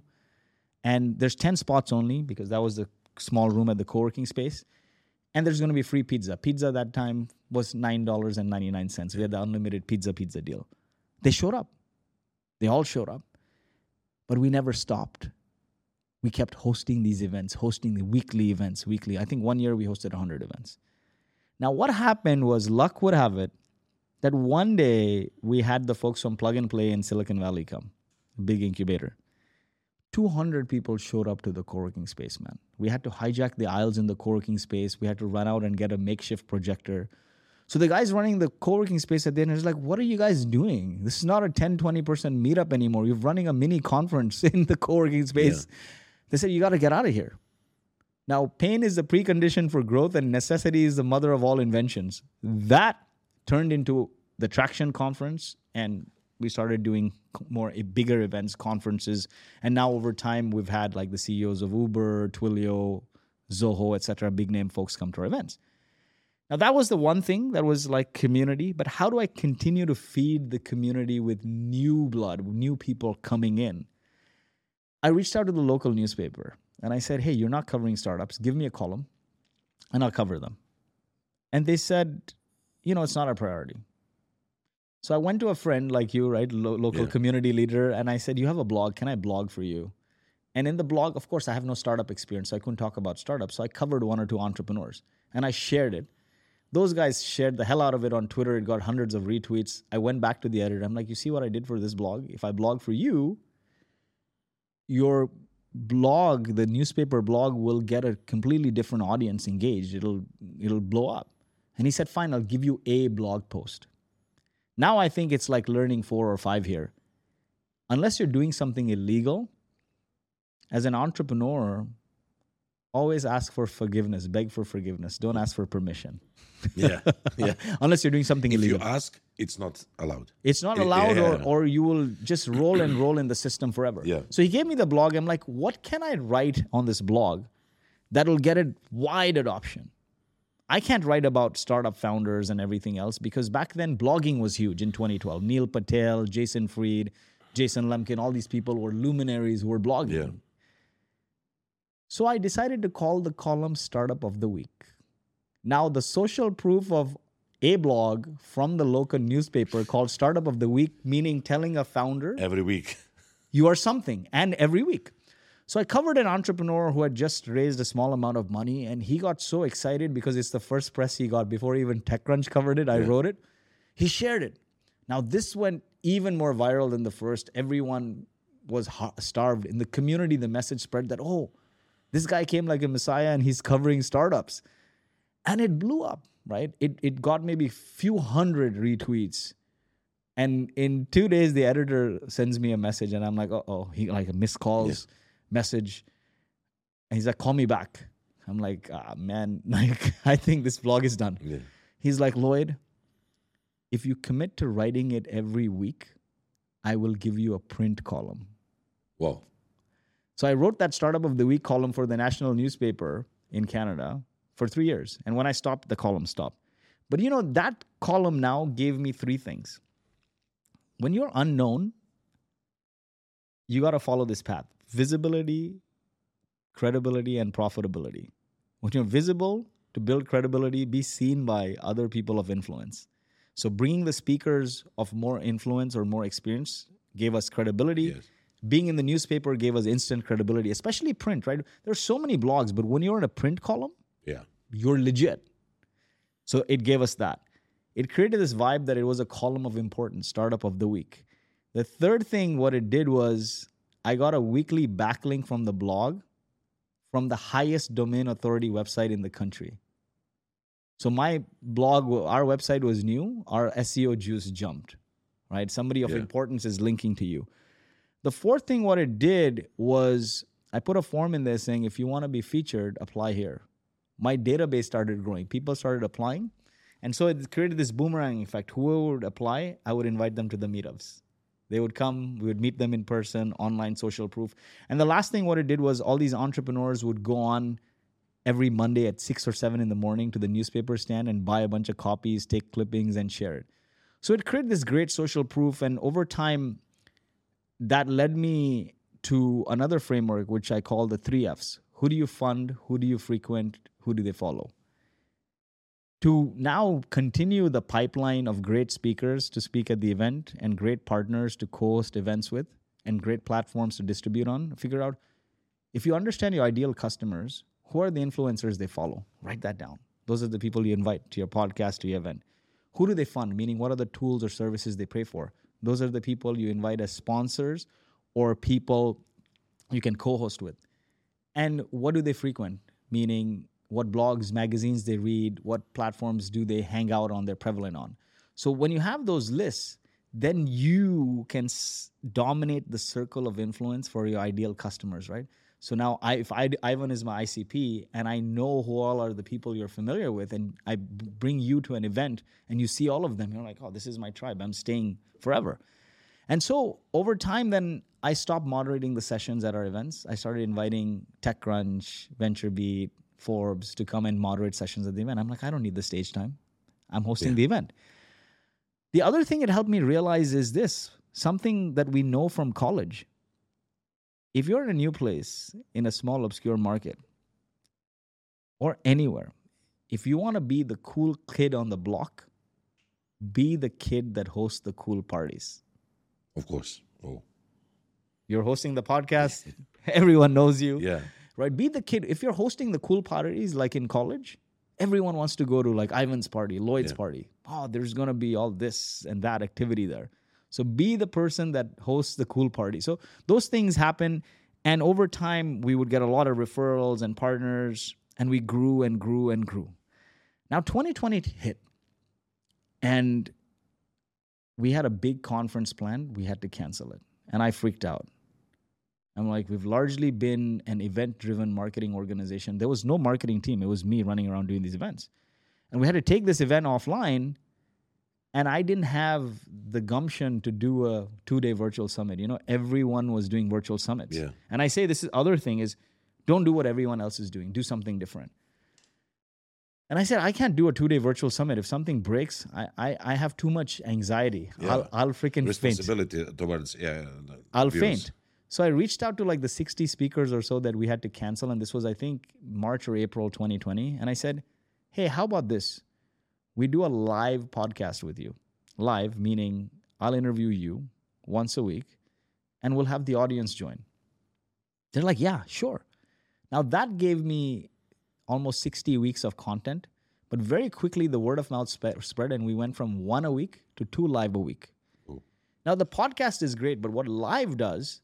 And there's 10 spots only because that was the small room at the co-working space. And there's going to be free pizza. Pizza that time was $9.99. We had the unlimited pizza pizza deal. They showed up. They all showed up. But we never stopped we kept hosting these events, hosting the weekly events, weekly. I think one year we hosted 100 events. Now, what happened was, luck would have it that one day we had the folks from Plug and Play in Silicon Valley come, big incubator. 200 people showed up to the co-working space, man. We had to hijack the aisles in the co-working space. We had to run out and get a makeshift projector. So the guys running the co-working space at the end is like, what are you guys doing? This is not a 10, 20% meetup anymore. You're running a mini conference in the co-working space. They said, you got to get out of here. Now, pain is the precondition for growth, and necessity is the mother of all inventions. That turned into the Traction Conference, and we started doing more eh, bigger events, conferences, and now over time we've had like the CEOs of Uber, Twilio, Zoho, etc. Big name folks come to our events. Now that was the one thing that was like community, but how do I continue to feed the community with new blood, new people coming in? I reached out to the local newspaper and I said, Hey, you're not covering startups. Give me a column and I'll cover them. And they said, You know, it's not our priority. So I went to a friend like you, right? Lo- local Yeah. community leader. And I said, You have a blog. Can I blog for you? And in the blog, of course, I have no startup experience. So I couldn't talk about startups. So I covered one or two entrepreneurs and I shared it. Those guys shared the hell out of it on Twitter. It got hundreds of retweets. I went back to the editor. I'm like, You see what I did for this blog? If I blog for you, your blog, the newspaper blog, will get a completely different audience engaged. It'll it'll blow up. And he said, "Fine, I'll give you a blog post." Now I think it's like learning four or five here. Unless you're doing something illegal, as an entrepreneur, always ask for forgiveness, beg for forgiveness. Don't ask for permission. Yeah. yeah. Unless you're doing something If illegal. If you ask, it's not allowed. It's not allowed, yeah. or, or you will just roll and roll in the system forever. Yeah. So he gave me the blog. I'm like, what can I write on this blog that'll get it wide adoption? I can't write about startup founders and everything else because back then blogging was huge in 2012. Neil Patel, Jason Fried, Jason Lemkin, all these people were luminaries who were blogging. Yeah. So I decided to call the column Startup of the Week. Now, the social proof of a blog from the local newspaper called Startup of the Week, meaning telling a founder Every week. you are something, and every week. So I covered an entrepreneur who had just raised a small amount of money, and he got so excited because it's the first press he got before even TechCrunch covered it. I wrote it. He shared it. Now this went even more viral than the first. Everyone was ha- starved in the community. The message spread that oh, this guy came like a messiah, and he's covering startups, and it blew up. Right? It it got maybe few hundred retweets. And in two days, the editor sends me a message, and I'm like, oh, oh, he like missed calls message. And he's like, call me back. I'm like, ah, man, like I think this vlog is done. Yeah. He's like, Lloyed, if you commit to writing it every week, I will give you a print column. Wow. So I wrote that startup of the week column for the national newspaper in Canada for three years. And when I stopped, the column stopped. But you know, that column now gave me three things. When you're unknown, you got to follow this path visibility, credibility, and profitability. When you're visible, to build credibility, be seen by other people of influence. So bringing the speakers of more influence or more experience gave us credibility. Yes. Being in the newspaper gave us instant credibility, especially print, right? There's so many blogs, but when you're in a print column, Yeah. you're legit. So it gave us that. It created this vibe that it was a column of importance, startup of the week. The third thing, what it did was I got a weekly backlink from the blog from the highest domain authority website in the country. So my blog, our website was new, our SEO juice jumped, right? Somebody of Yeah. importance is linking to you. The fourth thing, what it did was I put a form in there saying, if you want to be featured, apply here. My database started growing. People started applying. And so it created this boomerang effect. Whoever would apply, I would invite them to the meetups. They would come, we would meet them in person, online social proof. And the last thing what it did was all these entrepreneurs would go on every Monday at six or seven in the morning to the newspaper stand and buy a bunch of copies, take clippings, and share it. So it created this great social proof. And over time, that led me to another framework, which I call the three F's. Who do you fund? Who do you frequent? Who do they follow? To now continue the pipeline of great speakers to speak at the event and great partners to co host events with and great platforms to distribute on, figure out if you understand your ideal customers, who are the influencers they follow? Write that down. Those are the people you invite to your podcast, to your event. Who do they fund? Meaning, what are the tools or services they pay for? Those are the people you invite as sponsors or people you can co host with. And what do they frequent? Meaning, what blogs, magazines they read, what platforms do they hang out on, they're prevalent on. So when you have those lists, then you can s- dominate the circle of influence for your ideal customers, right? So now, I, if I, Ivan is my ICP and I know who all are the people you're familiar with, and I b- bring you to an event and you see all of them, you're like, oh, this is my tribe. I'm staying forever. And so over time, then I stopped moderating the sessions at our events. I started inviting TechCrunch, VentureBeat, Forbes to come and moderate sessions at the event. I'm like, I don't need the stage time. I'm hosting the event. The other thing it helped me realize is this something that we know from college. If you're in a new place, in a small, obscure market, or anywhere, if you want to be the cool kid on the block, be the kid that hosts the cool parties. Of course. Oh. You're hosting the podcast, everyone knows you. Yeah. Right? Be the kid. If you're hosting the cool parties like in college, everyone wants to go to like Ivan's party, Lloyed's Yeah. party. Oh, there's going to be all this and that activity there. So be the person that hosts the cool party. So those things happen. And over time, we would get a lot of referrals and partners, and we grew and grew and grew. Now, 2020 hit, and we had a big conference planned. We had to cancel it. And I freaked out. I'm like, we've largely been an event driven marketing organization. There was no marketing team, it was me running around doing these events. And we had to take this event offline. And I didn't have the gumption to do a two day virtual summit. You know, everyone was doing virtual summits. Yeah. And I say this is other thing is don't do what everyone else is doing, do something different. And I said, I can't do a two day virtual summit. If something breaks, I, I, I have too much anxiety. I'll, I'll freaking faint. Responsibility towards yeah. I'll viewers. faint. So I reached out to like the 60 speakers or so that we had to cancel. And this was, I think, March or April 2020. And I said, hey, how about this? We do a live podcast with you. Live, meaning I'll interview you once a week and we'll have the audience join. They're like, yeah, sure. Now that gave me almost 60 weeks of content, but very quickly the word of mouth spe- spread and we went from one a week to two live a week. Ooh. Now the podcast is great, but what live does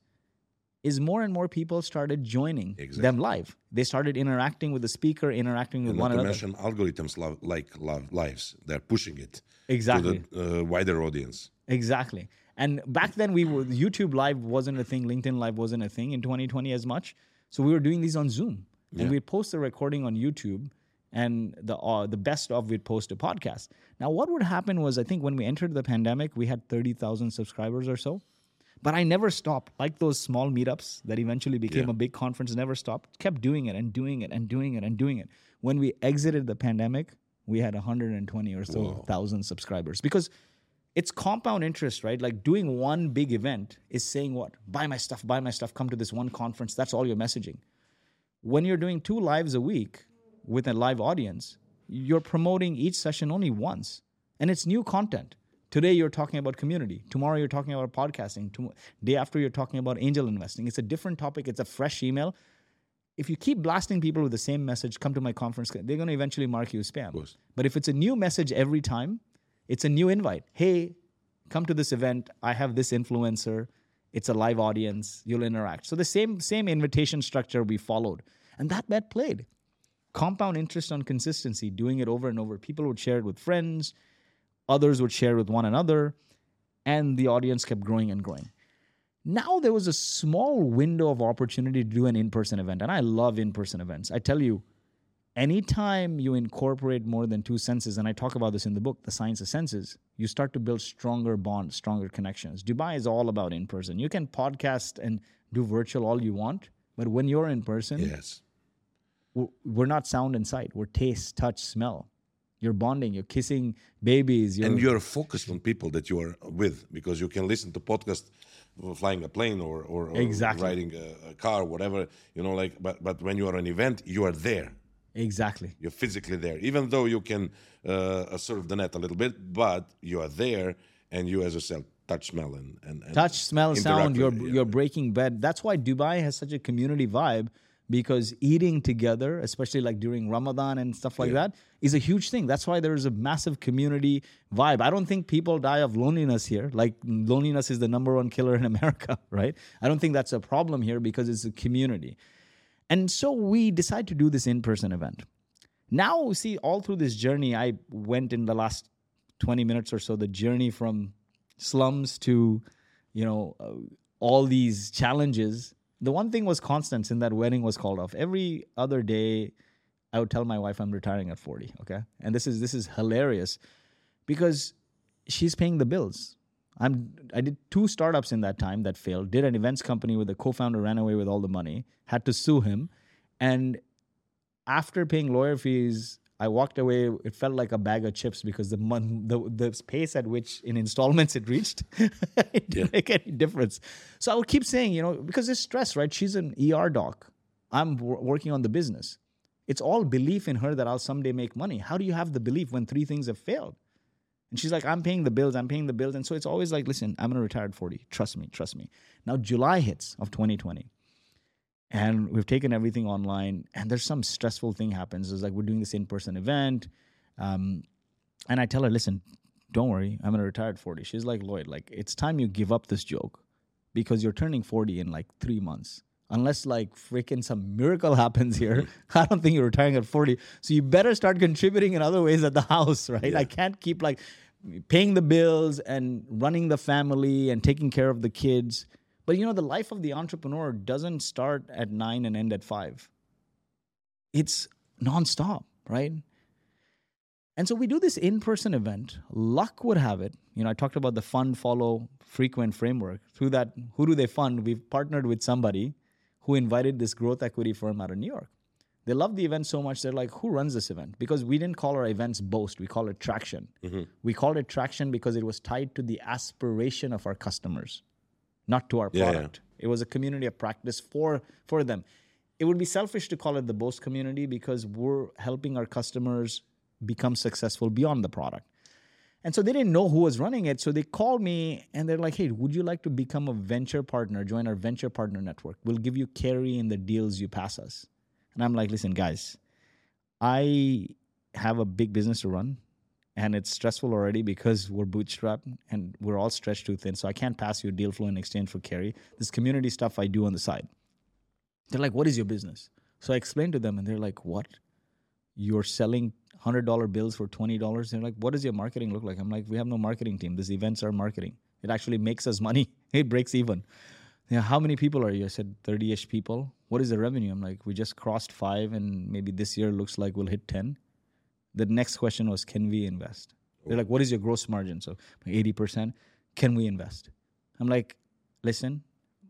is more and more people started joining Exactly. them live. They started interacting with the speaker, interacting with And one not to another. mention algorithms love, like love lives. They're pushing it Exactly. to the uh, wider audience. Exactly. And back then we were YouTube live wasn't a thing, LinkedIn live wasn't a thing in 2020 as much. So we were doing these on Zoom. And Yeah. we'd post the recording on YouTube and the uh, the best of we'd post a podcast. Now what would happen was I think when we entered the pandemic, we had 30,000 subscribers or so. But I never stopped. Like those small meetups that eventually became Yeah. a big conference, never stopped. Kept doing it and doing it and doing it and doing it. When we exited the pandemic, we had 120 or so Wow. thousand subscribers because it's compound interest, right? Like doing one big event is saying what? Buy my stuff, buy my stuff, come to this one conference. That's all your messaging. When you're doing two lives a week with a live audience, you're promoting each session only once. And it's new content. Today you're talking about community. Tomorrow you're talking about podcasting. Tom- day after you're talking about angel investing. It's a different topic. It's a fresh email. If you keep blasting people with the same message, come to my conference, they're going to eventually mark you as spam. But if it's a new message every time, it's a new invite. Hey, come to this event. I have this influencer. It's a live audience. You'll interact. So the same same invitation structure we followed, and that bet played. Compound interest on consistency, doing it over and over. People would share it with friends, others would share with one another, and the audience kept growing and growing. Now there was a small window of opportunity to do an in-person event, and I love in-person events. I tell you, anytime you incorporate more than two senses, and I talk about this in the book, The Science of Senses, you start to build stronger bonds, stronger connections. Dubai is all about in person. You can podcast and do virtual all you want, but when you're in person, Yes. we're, we're not sound and sight. We're taste, touch, smell. You're bonding. You're kissing babies. You're, and you're focused on people that you are with because you can listen to podcast uh, flying a plane or, or, or Exactly. riding a, a car whatever you know like but but when you are an event you are there exactly. you're physically there even though you can uh, serve the net a little bit but you are there and you as a self touch smell and, and, and touch, smell, sound. You're yeah. you're breaking bed. That's why Dubai has such a community vibe because eating together, especially like during Ramadan and stuff like that, is a huge thing. That's why there is a massive community vibe. I don't think people die of loneliness here. Like loneliness is the number one killer in America, right? I don't think that's a problem here because it's a community. And so we decide to do this in-person event. Now, see, all through this journey, I went in the last 20 minutes or so, the journey from slums to, you know, uh, all these challenges. The one thing was constant in that wedding was called off. Every other day, I would tell my wife I'm retiring at 40. Okay, and this is this is hilarious because she's paying the bills. I'm I did two startups in that time that failed. Did an events company with a co-founder ran away with all the money, had to sue him, and after paying lawyer fees, I walked away. It felt like a bag of chips because the mon- the the pace at which in installments it reached, it didn't make any difference. So I would keep saying, you know, because it's stress, right? She's an ER doc. I'm w- working on the business. It's all belief in her that I'll someday make money. How do you have the belief when three things have failed? And she's like, I'm paying the bills, I'm paying the bills. And so it's always like, listen, I'm gonna retire at 40. Trust me, trust me. Now July hits of 2020. And we've taken everything online, and there's some stressful thing happens. It's like we're doing this in-person event. Um, and I tell her, listen, don't worry, I'm gonna retire at 40. She's like, Lloyed, like it's time you give up this joke because you're turning 40 in like three months. Unless like freaking some miracle happens here, I don't think you're retiring at 40. So you better start contributing in other ways at the house, right? I can't keep like paying the bills and running the family and taking care of the kids. But you know, the life of the entrepreneur doesn't start at nine and end at five. It's nonstop, right? And so we do this in person event. Luck would have it. You know, I talked about the fund, follow, frequent framework. Through that, who do they fund? We've partnered with somebody who invited this growth equity firm out of New York. They love the event so much, they're like, who runs this event? Because we didn't call our events Boast, we call it Traction. Mm-hmm. We called it Traction because it was tied to the aspiration of our customers, not to our Yeah, yeah. product. It was a community of practice for, for them. It would be selfish to call it the Boast community because we're helping our customers become successful beyond the product. And so they didn't know who was running it. So they called me and they're like, hey, would you like to become a venture partner? Join our venture partner network. We'll give you carry in the deals you pass us. And I'm like, listen, guys, I have a big business to run and it's stressful already because we're bootstrapped and we're all stretched too thin. So I can't pass you a deal flow in exchange for carry. This community stuff I do on the side. They're like, what is your business? So I explained to them and they're like, what? You're selling hundred dollar bills for twenty dollars. They're like, what does your marketing look like? I'm like, we have no marketing team. These events are marketing. It actually makes us money. It breaks even. Yeah, how many people are you? I said 30-ish people. What is the revenue? I'm like, we just crossed five and maybe this year looks like we'll hit 10. The next question was, can we invest? They're oh. like, what is your gross margin? So 80%. Can we invest? I'm like, listen,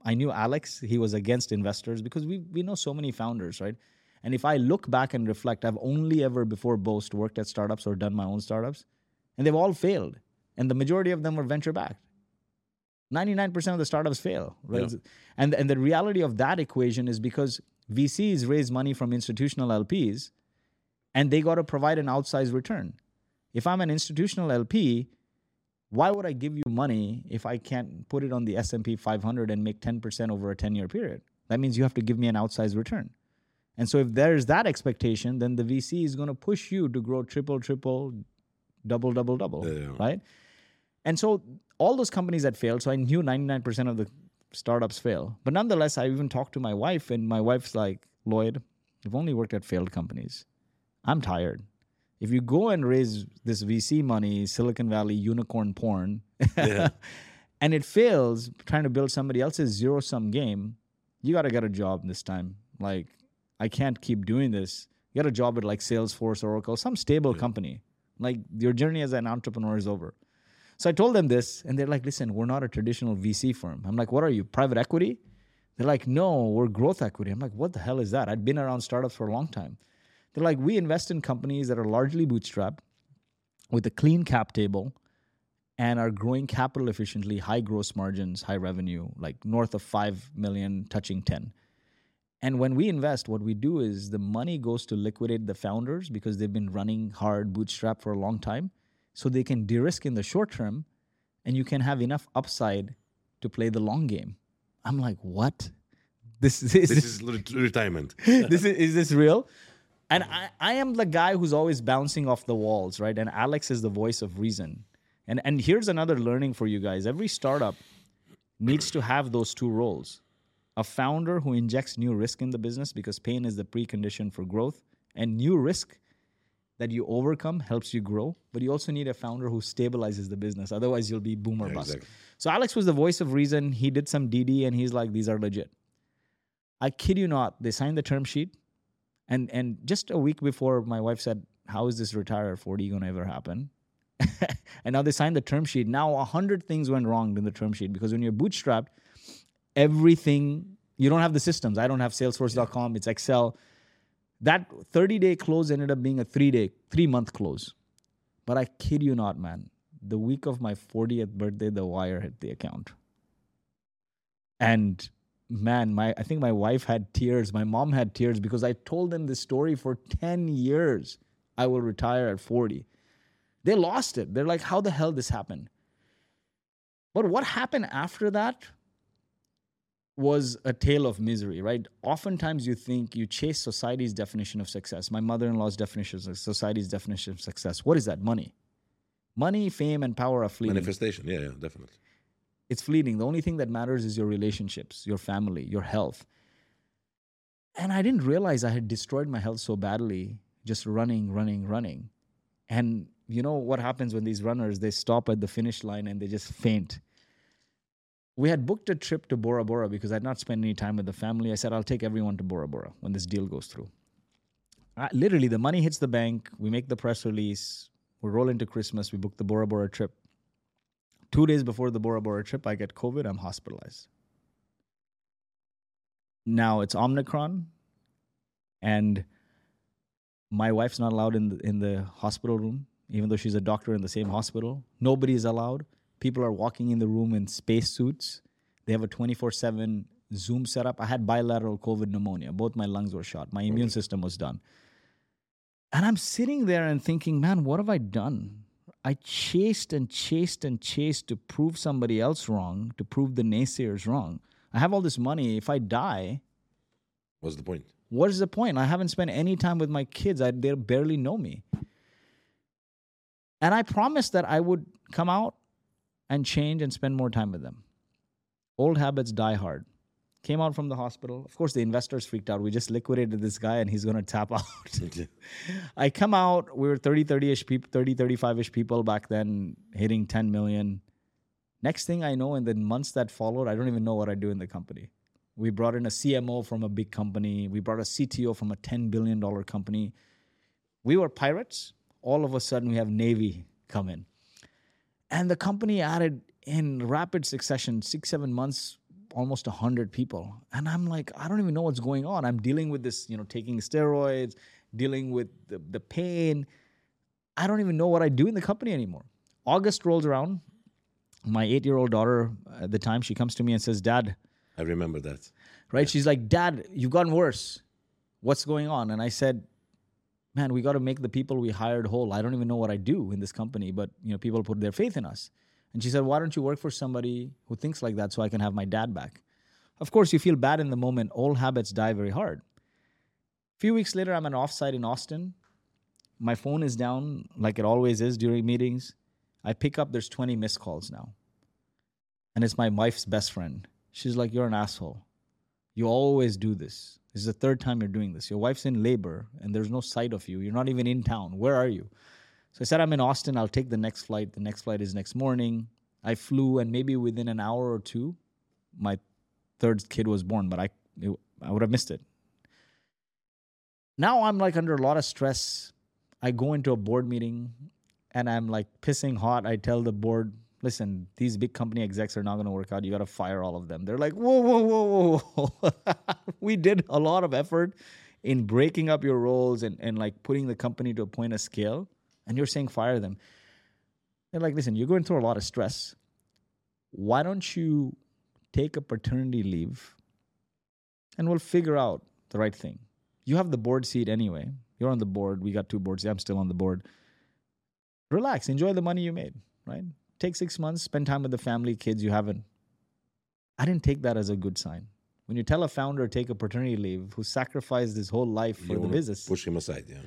I knew Alex, he was against investors because we, we know so many founders, right? And if I look back and reflect, I've only ever before Boast worked at startups or done my own startups, and they've all failed. And the majority of them were venture backed. 99% of the startups fail, right? Yeah. And, and the reality of that equation is because VCs raise money from institutional LPs and they got to provide an outsized return. If I'm an institutional LP, why would I give you money if I can't put it on the S&P 500 and make 10% over a 10-year period? That means you have to give me an outsized return. And so if there's that expectation, then the VC is going to push you to grow triple, triple, double, double, double, Yeah. right? And so all those companies that failed, so I knew 99% of the startups fail. But nonetheless, I even talked to my wife, and my wife's like, Lloyed, you've only worked at failed companies. I'm tired. If you go and raise this VC money, Silicon Valley unicorn porn, Yeah. and it fails trying to build somebody else's zero sum game, you got to get a job this time. Like, I can't keep doing this. Get a job at like Salesforce, Oracle, some stable company. Like, your journey as an entrepreneur is over. So I told them this, and they're like, listen, we're not a traditional VC firm. I'm like, what are you, private equity? They're like, no, we're growth equity. I'm like, what the hell is that? I'd been around startups for a long time. They're like, we invest in companies that are largely bootstrapped with a clean cap table and are growing capital efficiently, high gross margins, high revenue, like north of 5 million, touching 10. And when we invest, what we do is the money goes to liquidate the founders because they've been running hard bootstrap for a long time. So they can de risk in the short term and you can have enough upside to play the long game. I'm like, what? This, is this is retirement. this is, is this real? And I, I am the guy who's always bouncing off the walls, right? And Alex is the voice of reason. And and here's another learning for you guys. Every startup needs to have those two roles. A founder who injects new risk in the business because pain is the precondition for growth, and new risk that you overcome helps you grow. But you also need a founder who stabilizes the business. Otherwise, you'll be boom or Yeah, bust. exactly. So Alex was the voice of reason. He did some DD and he's like, these are legit. I kid you not, they signed the term sheet. And and just a week before, my wife said, How is this retire at 40 gonna ever happen? and now they signed the term sheet. Now a hundred things went wrong in the term sheet because when you're bootstrapped, everything you don't have the systems. I don't have Salesforce.com, it's Excel. That 30-day close ended up being a three-day, three-month close. But I kid you not, man. The week of my 40th birthday, the wire hit the account. And man, my I think my wife had tears. My mom had tears because I told them this story for 10 years. I will retire at 40. They lost it. They're like, how the hell this happened? But what happened after that was a tale of misery, right? Oftentimes you think you chase society's definition of success. My mother-in-law's definition of society's definition of success. What is that? Money. Money, fame, and power are fleeting Manifestation. Yeah, yeah, definitely. It's fleeting. The only thing that matters is your relationships, your family, your health. And I didn't realize I had destroyed my health so badly just running, running, running. And you know what happens when these runners they stop at the finish line and they just faint. We had booked a trip to Bora Bora because I'd not spent any time with the family. I said I'll take everyone to Bora Bora when this deal goes through. Uh, literally, the money hits the bank. We make the press release. We roll into Christmas. We book the Bora Bora trip. Two days before the Bora Bora trip, I get COVID. I'm hospitalized. Now it's Omicron, and My wife's not allowed in the, in the hospital room, even though she's a doctor in the same hospital. Nobody is allowed. People are walking in the room in spacesuits. They have a 24 7 Zoom setup. I had bilateral COVID pneumonia. Both my lungs were shot. My immune system was done. And I'm sitting there and thinking, man, what have I done? I chased and chased and chased to prove somebody else wrong, to prove the naysayers wrong. I have all this money. If I die, What's the point? what is the point? I haven't spent any time with my kids. I, they barely know me. And I promised that I would come out and change and spend more time with them. Old habits die hard. Came out from the hospital. Of course, the investors freaked out. We just liquidated this guy and he's going to tap out. I come out, we were 30, 30 ish people, 30, 35 ish people back then, hitting 10 million. Next thing I know, in the months that followed, I don't even know what I do in the company. We brought in a CMO from a big company. We brought a CTO from a $10 billion company. We were pirates. All of a sudden, we have Navy come in. And the company added in rapid succession, six, seven months, almost 100 people. And I'm like, I don't even know what's going on. I'm dealing with this, you know, taking steroids, dealing with the, the pain. I don't even know what I do in the company anymore. August rolls around. My eight year old daughter at the time, she comes to me and says, Dad, I remember that. right? She's like, Dad, you've gotten worse. What's going on? And I said, Man, we got to make the people we hired whole. I don't even know what I do in this company, but you know, people put their faith in us. And she said, Why don't you work for somebody who thinks like that so I can have my dad back? Of course, you feel bad in the moment. Old habits die very hard. A few weeks later, I'm an offsite in Austin. My phone is down like it always is during meetings. I pick up, there's 20 missed calls now. And it's my wife's best friend. She's like, You're an asshole. You always do this. This is the third time you're doing this. Your wife's in labor and there's no sight of you. You're not even in town. Where are you? So I said, I'm in Austin. I'll take the next flight. The next flight is next morning. I flew, and maybe within an hour or two, my third kid was born, but I, it, I would have missed it. Now I'm like under a lot of stress. I go into a board meeting and I'm like pissing hot. I tell the board, listen, these big company execs are not going to work out. You got to fire all of them. They're like, whoa, whoa, whoa, whoa, whoa. we did a lot of effort in breaking up your roles and, and like putting the company to a point of scale. And you're saying fire them. They're like, listen, you're going through a lot of stress. Why don't you take a paternity leave and we'll figure out the right thing? You have the board seat anyway. You're on the board. We got two boards. I'm still on the board. Relax. Enjoy the money you made, right? Take six months, spend time with the family, kids you haven't. I didn't take that as a good sign. When you tell a founder take a paternity leave who sacrificed his whole life for You the business. Push him aside, yeah.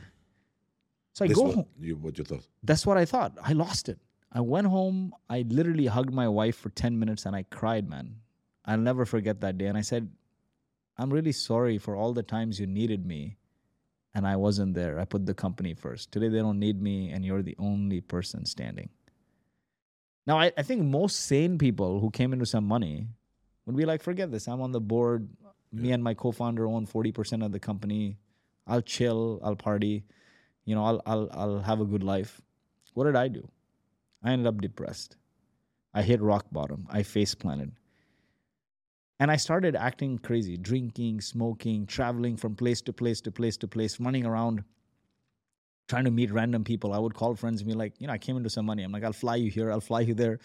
So I This go what home. you what you thought. That's what I thought. I lost it. I went home. I literally hugged my wife for 10 minutes and I cried, man. I'll never forget that day. And I said, I'm really sorry for all the times you needed me and I wasn't there. I put the company first. Today they don't need me and you're the only person standing. Now, I, I think most sane people who came into some money would be like, forget this. I'm on the board. Me and my co founder own 40% of the company. I'll chill. I'll party. You know, I'll, I'll, I'll have a good life. What did I do? I ended up depressed. I hit rock bottom. I face planted. And I started acting crazy, drinking, smoking, traveling from place to place to place to place, running around, trying to meet random people. I would call friends and be like, you know, I came into some money. I'm like, I'll fly you here, I'll fly you there.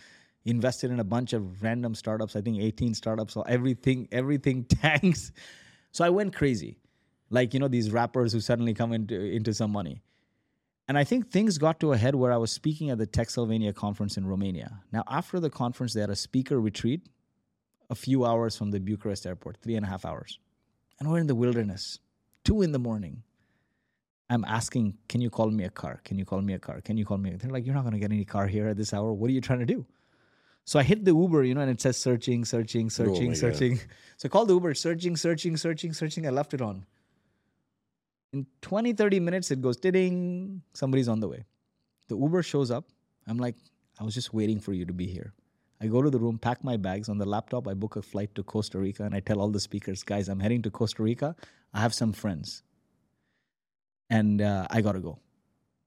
Invested in a bunch of random startups, I think 18 startups. So everything, everything tanks. So I went crazy. Like, you know, these rappers who suddenly come into into some money. And I think things got to a head where I was speaking at the Techsylvania conference in Romania. Now, after the conference, they had a speaker retreat a few hours from the Bucharest airport, three and a half hours. And we're in the wilderness, two in the morning. I'm asking, can you call me a car? Can you call me a car? Can you call me? They're like, you're not going to get any car here at this hour. What are you trying to do? So I hit the Uber, you know, and it says searching, searching, oh searching, God. searching. So I called the Uber, searching, searching, searching, searching. I left it on. In 20, 30 minutes, it goes ding, somebody's on the way. The Uber shows up. I'm like, I was just waiting for you to be here. I go to the room, pack my bags. On the laptop, I book a flight to Costa Rica and I tell all the speakers, guys, I'm heading to Costa Rica. I have some friends. And uh, I got to go.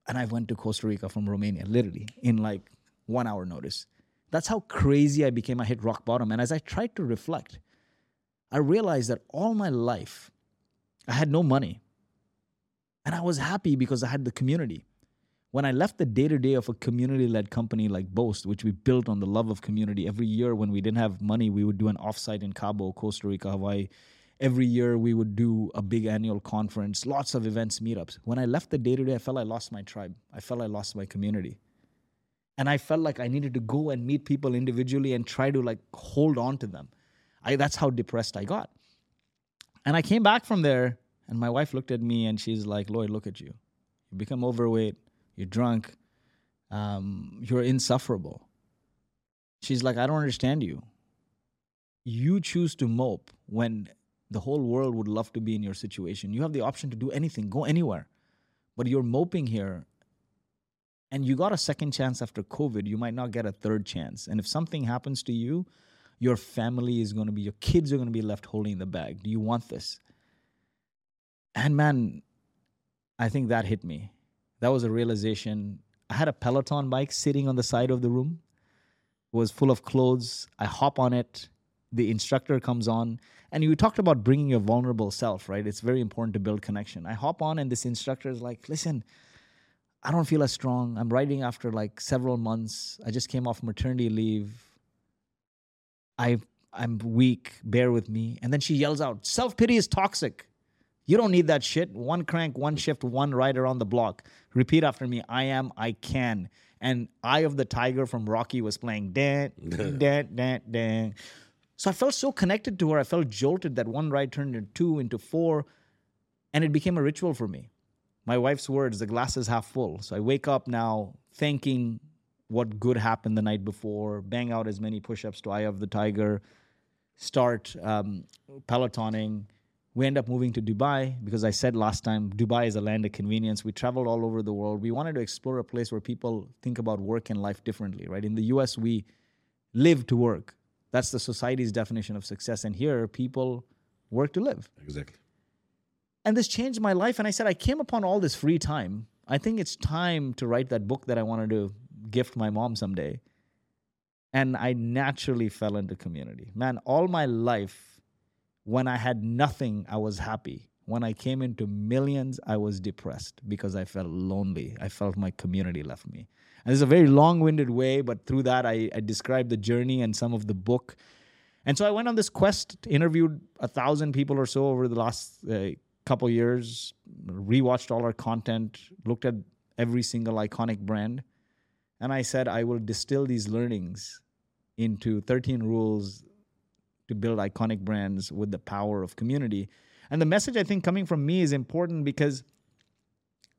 And I went to Costa Rica from Romania, literally, in like one hour notice. That's how crazy I became. I hit rock bottom. And as I tried to reflect, I realized that all my life, I had no money. And I was happy because I had the community. When I left the day to day of a community led company like Boast, which we built on the love of community, every year when we didn't have money, we would do an offsite in Cabo, Costa Rica, Hawaii. Every year we would do a big annual conference, lots of events, meetups. When I left the day to day, I felt I lost my tribe. I felt I lost my community. And I felt like I needed to go and meet people individually and try to like hold on to them. I, that's how depressed I got. And I came back from there, and my wife looked at me and she's like, Lloyed, look at you. You become overweight, you're drunk, um, you're insufferable. She's like, I don't understand you. You choose to mope when the whole world would love to be in your situation. You have the option to do anything, go anywhere. But you're moping here, and you got a second chance after COVID. You might not get a third chance. And if something happens to you, your family is going to be, your kids are going to be left holding the bag. Do you want this? And man, I think that hit me. That was a realization. I had a Peloton bike sitting on the side of the room. It was full of clothes. I hop on it. The instructor comes on. And you talked about bringing your vulnerable self, right? It's very important to build connection. I hop on, and this instructor is like, listen, I don't feel as strong. I'm riding after like several months. I just came off maternity leave. I I'm weak. Bear with me. And then she yells out, "Self pity is toxic. You don't need that shit. One crank, one shift, one rider on the block. Repeat after me. I am. I can." And Eye of the Tiger from Rocky was playing. Dan, dan, dan, dan. So I felt so connected to her. I felt jolted that one ride turned into two, into four, and it became a ritual for me. My wife's words, the glass is half full. So I wake up now thanking what good happened the night before, bang out as many push ups to Eye of the Tiger, start um, pelotoning. We end up moving to Dubai because I said last time Dubai is a land of convenience. We traveled all over the world. We wanted to explore a place where people think about work and life differently, right? In the US, we live to work. That's the society's definition of success. And here, people work to live. Exactly. And this changed my life. And I said, I came upon all this free time. I think it's time to write that book that I wanted to gift my mom someday. And I naturally fell into community. Man, all my life, when I had nothing, I was happy. When I came into millions, I was depressed because I felt lonely. I felt my community left me. And it's a very long winded way, but through that, I, I described the journey and some of the book. And so I went on this quest, interviewed a thousand people or so over the last uh, couple years, rewatched all our content, looked at every single iconic brand. And I said, I will distill these learnings into 13 rules to build iconic brands with the power of community. And the message I think coming from me is important because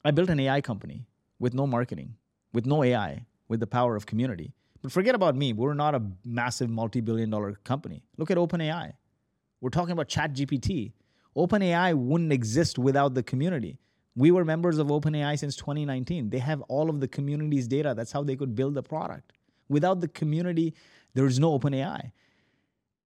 I built an AI company with no marketing, with no AI, with the power of community. But forget about me. We're not a massive multi billion dollar company. Look at OpenAI. We're talking about ChatGPT. OpenAI wouldn't exist without the community. We were members of OpenAI since 2019. They have all of the community's data. That's how they could build the product. Without the community, there is no OpenAI.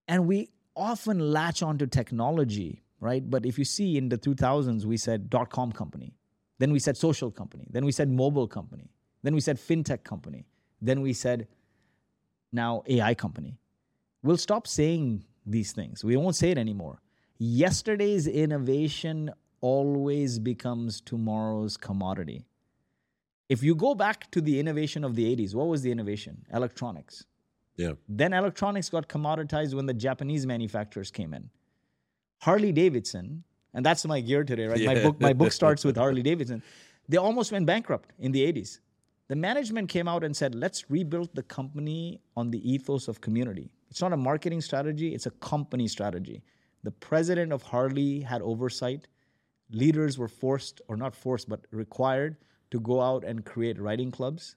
And we often latch onto technology, right? But if you see in the 2000s, we said dot com company, then we said social company, then we said mobile company, then we said fintech company, then we said now AI company. We'll stop saying these things. We won't say it anymore. Yesterday's innovation always becomes tomorrow's commodity. If you go back to the innovation of the 80s, what was the innovation? Electronics. Yeah. Then electronics got commoditized when the Japanese manufacturers came in. Harley Davidson, and that's my gear today, right? My Yeah. book, my book starts with Harley Davidson. They almost went bankrupt in the 80s. The management came out and said, let's rebuild the company on the ethos of community. It's not a marketing strategy, it's a company strategy. The president of Harley had oversight. Leaders were forced, or not forced, but required to go out and create writing clubs.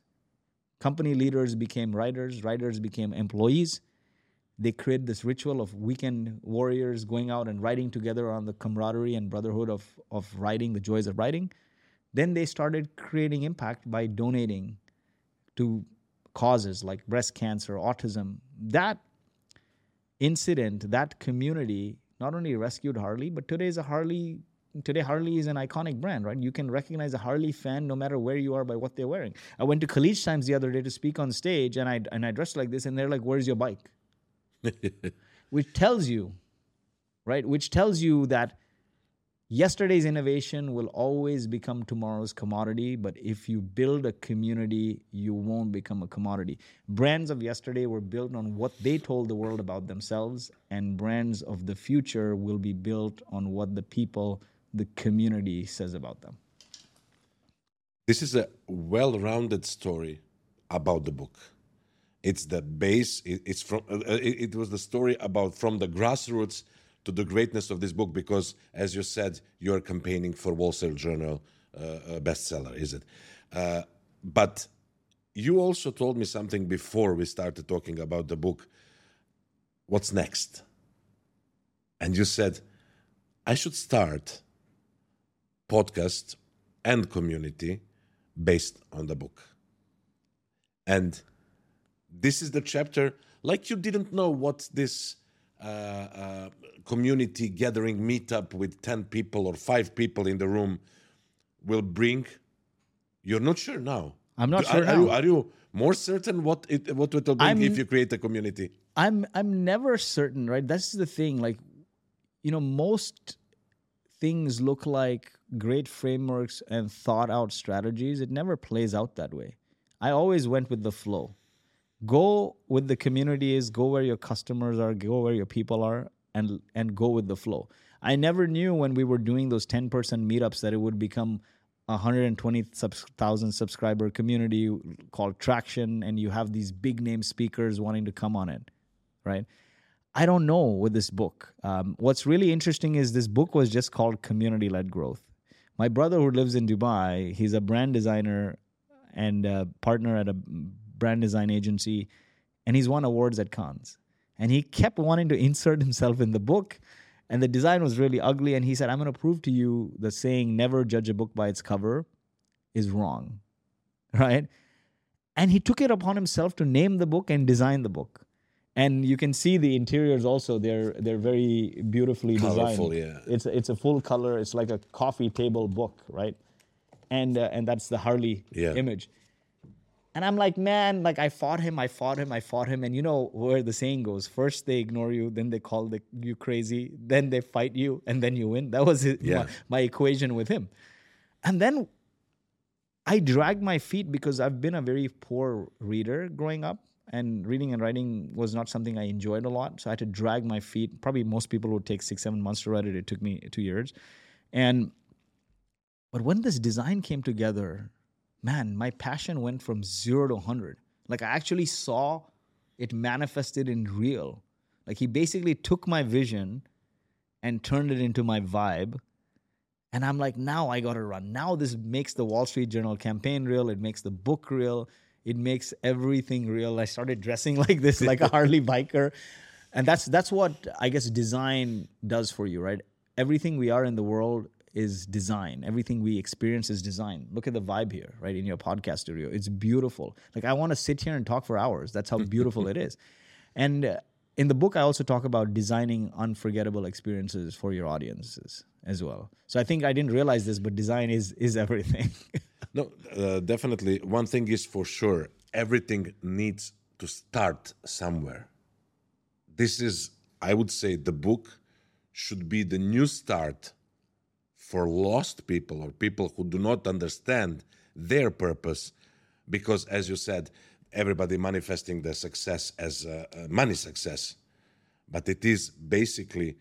Company leaders became writers, writers became employees. They created this ritual of weekend warriors going out and writing together on the camaraderie and brotherhood of, of writing, the joys of writing. Then they started creating impact by donating to causes like breast cancer, autism. That incident, that community, not only rescued Harley, but today is a Harley. Today, Harley is an iconic brand, right? You can recognize a Harley fan no matter where you are by what they're wearing. I went to College Times the other day to speak on stage, and I and I dressed like this, and they're like, "Where's your bike?" Which tells you, right? Which tells you that yesterday's innovation will always become tomorrow's commodity but if you build a community you won't become a commodity brands of yesterday were built on what they told the world about themselves and brands of the future will be built on what the people the community says about them this is a well-rounded story about the book it's the base it's from uh, it was the story about from the grassroots to the greatness of this book because, as you said, you're campaigning for Wall Street Journal uh, bestseller, is it? Uh, but you also told me something before we started talking about the book. What's next? And you said, I should start podcast and community based on the book. And this is the chapter, like you didn't know what this uh, uh, community gathering meetup with 10 people or five people in the room will bring you're not sure now i'm not are, sure are, now. You, are you more certain what it what it will bring I'm, if you create a community i'm i'm never certain right that's the thing like you know most things look like great frameworks and thought out strategies it never plays out that way. I always went with the flow. Go with the community is, go where your customers are go where your people are and and go with the flow. I never knew when we were doing those 10 person meetups that it would become a 120,000 subscriber community called traction and you have these big name speakers wanting to come on it right i don't know with this book um, what's really interesting is this book was just called community led growth my brother who lives in dubai he's a brand designer and a partner at a brand design agency, and he's won awards at Cannes. And he kept wanting to insert himself in the book, and the design was really ugly. And he said, I'm going to prove to you the saying, never judge a book by its cover, is wrong. Right? And he took it upon himself to name the book and design the book. And you can see the interiors also. They're they're very beautifully Colorful, designed. yeah. It's it's a full color. It's like a coffee table book, right? And uh, and that's the Harley yeah. image. And I'm like, man, like I fought him, I fought him, I fought him. And you know where the saying goes first they ignore you, then they call the, you crazy, then they fight you, and then you win. That was it, yeah. my, my equation with him. And then I dragged my feet because I've been a very poor reader growing up. And reading and writing was not something I enjoyed a lot. So I had to drag my feet. Probably most people would take six, seven months to write it. It took me two years. And but when this design came together, man, my passion went from zero to 100. Like I actually saw it manifested in real. Like he basically took my vision and turned it into my vibe. And I'm like, now I got to run. Now this makes the Wall Street Journal campaign real. It makes the book real. It makes everything real. I started dressing like this, like a Harley biker. And that's that's what I guess design does for you, right? Everything we are in the world is design. Everything we experience is design. Look at the vibe here, right? In your podcast studio. It's beautiful. Like I want to sit here and talk for hours. That's how beautiful it is. And uh, in the book, I also talk about designing unforgettable experiences for your audiences as well. So I think I didn't realize this, but design is is everything. no, uh, definitely. One thing is for sure: everything needs to start somewhere. This is, I would say, the book should be the new start for lost people or people who do not understand their purpose because as you said everybody manifesting their success as a, a money success but it is basically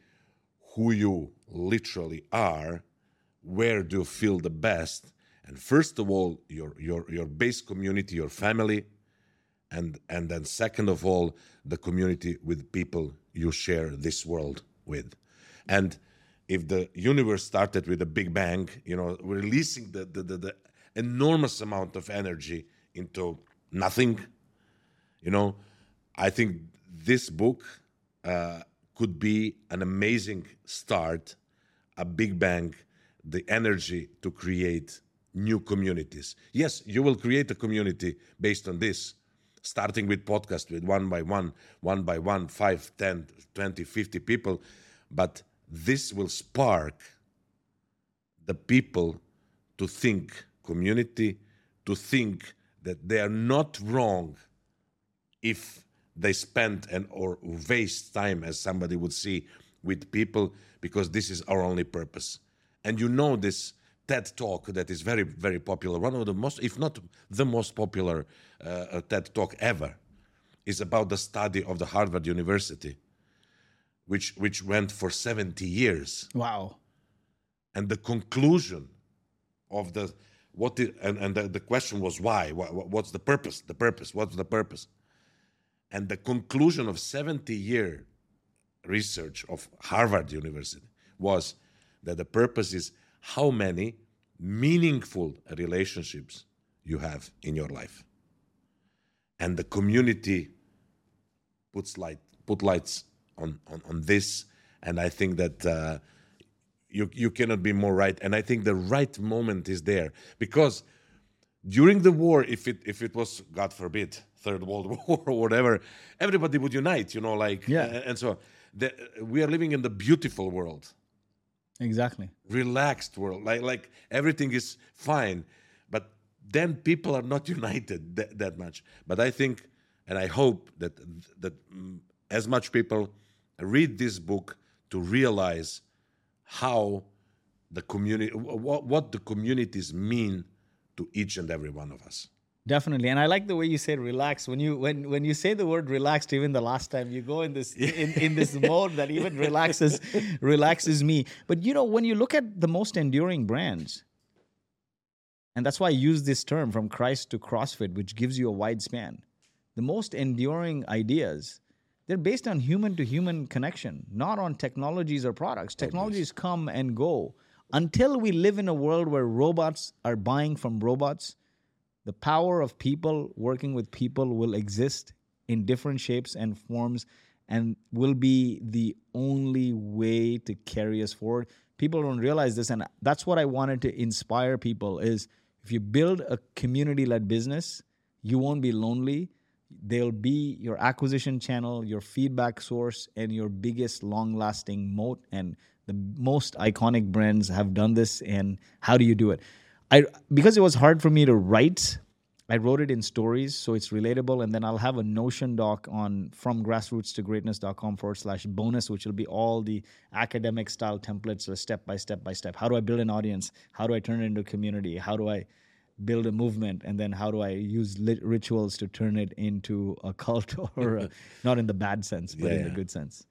who you literally are where do you feel the best and first of all your your your base community your family and and then second of all the community with people you share this world with. And if the universe started with a big bang, you know, releasing the, the, the, the enormous amount of energy into nothing, you know, I think this book uh, could be an amazing start, a big bang, the energy to create new communities. Yes, you will create a community based on this, starting with podcast with one by one, one by one, five, 10, 20, 50 people. But this will spark the people to think community, to think that they are not wrong if they spend and or waste time, as somebody would see, with people, because this is our only purpose. and you know this TED talk that is very, very popular, one of the most, if not the most popular uh, TED talk ever, is about the study of the Harvard University, which, which went for 70 years. Wow. And the conclusion of the, what the, and, and the, the question was why? What, what's the purpose? The purpose. What's the purpose? And the conclusion of 70 year research of Harvard University was that the purpose is how many meaningful relationships you have in your life. And the community puts light, put lights on, on, on this. And I think that uh, you, you cannot be more right. And I think the right moment is there because during the war, if it, if it was, God forbid, Third World War or whatever, everybody would unite, you know, like, yeah. and so the, we are living in the beautiful world exactly. Relaxed world. Like like everything is fine. But then people are not united that, that much. But i think and i hope that that as much people read this book to realize how the community what the communities mean to each and every one of us Definitely, and I like the way you say relax. When you when when you say the word relaxed, even the last time you go in this in, in this mode that even relaxes relaxes me. But you know, when you look at the most enduring brands, and that's why I use this term from Christ to CrossFit, which gives you a wide span. The most enduring ideas, they're based on human to human connection, not on technologies or products. Technologies come and go. Until we live in a world where robots are buying from robots the power of people working with people will exist in different shapes and forms and will be the only way to carry us forward. People don't realize this and that's what i wanted to inspire people is if you build a community-led business you won't be lonely. They'll be your acquisition channel your feedback source and your biggest long-lasting moat and the most iconic brands have done this and how do you do it I because it was hard for me to write. I wrote it in stories, so it's relatable, and then I'll have a Notion doc on from grassroots to greatness.com forward slash bonus, which will be all the academic style templates, so step by step by step. How do I build an audience? How do I turn it into a community? How do I build a movement? And then how do I use lit- rituals to turn it into a cult or a, not in the bad sense, but yeah, in the good sense?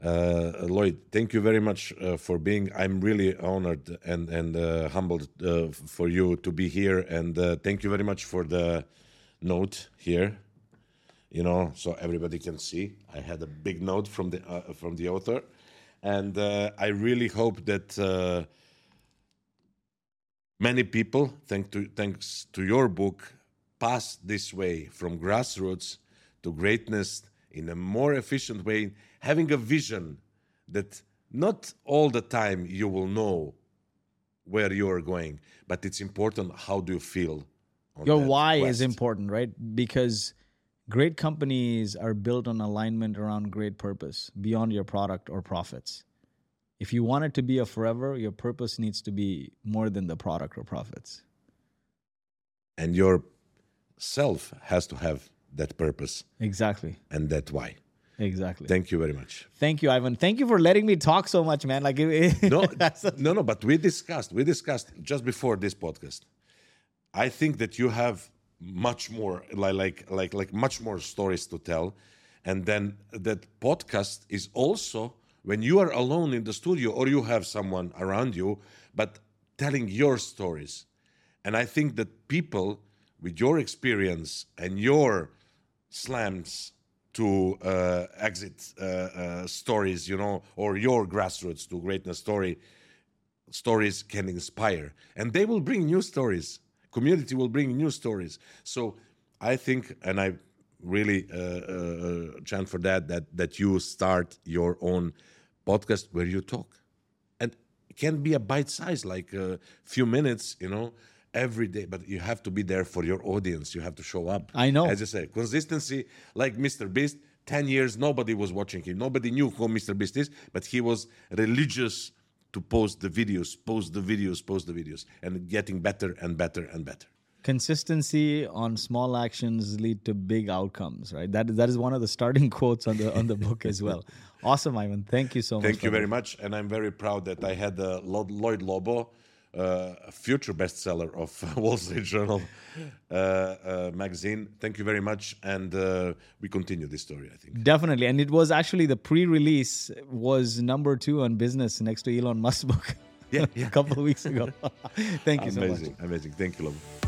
Uh, Lloyed, thank you very much uh, for being. I'm really honored and and uh, humbled for you to be here, and thank you very much for the note here. You know, so everybody can see. I had a big note from the from the author, and I really hope that many people, thanks to thanks to your book, pass this way from grassroots to greatness in a more efficient way having a vision that not all the time you will know where you are going, but it's important how do you feel. Your why quest. is important, right? Because great companies are built on alignment around great purpose beyond your product or profits. If you want it to be a forever, your purpose needs to be more than the product or profits. And your self has to have that purpose. Exactly. And that why. Exactly. Thank you very much. Thank you, Ivan. Thank you for letting me talk so much, man. Like, no, no, no. But we discussed. We discussed just before this podcast. I think that you have much more, like, like, like, like, much more stories to tell, and then that podcast is also when you are alone in the studio or you have someone around you, but telling your stories. And I think that people with your experience and your slams to uh, exit uh, uh, stories, you know, or your grassroots to greatness story stories can inspire, and they will bring new stories. Community will bring new stories. So I think, and I really uh, uh, chant for that that that you start your own podcast where you talk, and it can be a bite size, like a few minutes, you know every day, but you have to be there for your audience. You have to show up. I know. As you say, consistency, like Mr. Beast, 10 years, nobody was watching him. Nobody knew who Mr. Beast is, but he was religious to post the videos, post the videos, post the videos, and getting better and better and better. consistency on small actions lead to big outcomes right that that is one of the starting quotes on the on the book as well awesome ivan thank you so much Thank you very much, and I'm very proud that I had uh, Lloyed Lobo, uh, a future bestseller of Wall Street Journal uh, uh, magazine. Thank you very much, and uh, we continue this story. I think. definitely and it was actually the pre-release was number two on business next to elon musk's book Yeah, yeah. a couple of weeks ago thank you so much Amazing, amazing. Thank you, Lobo.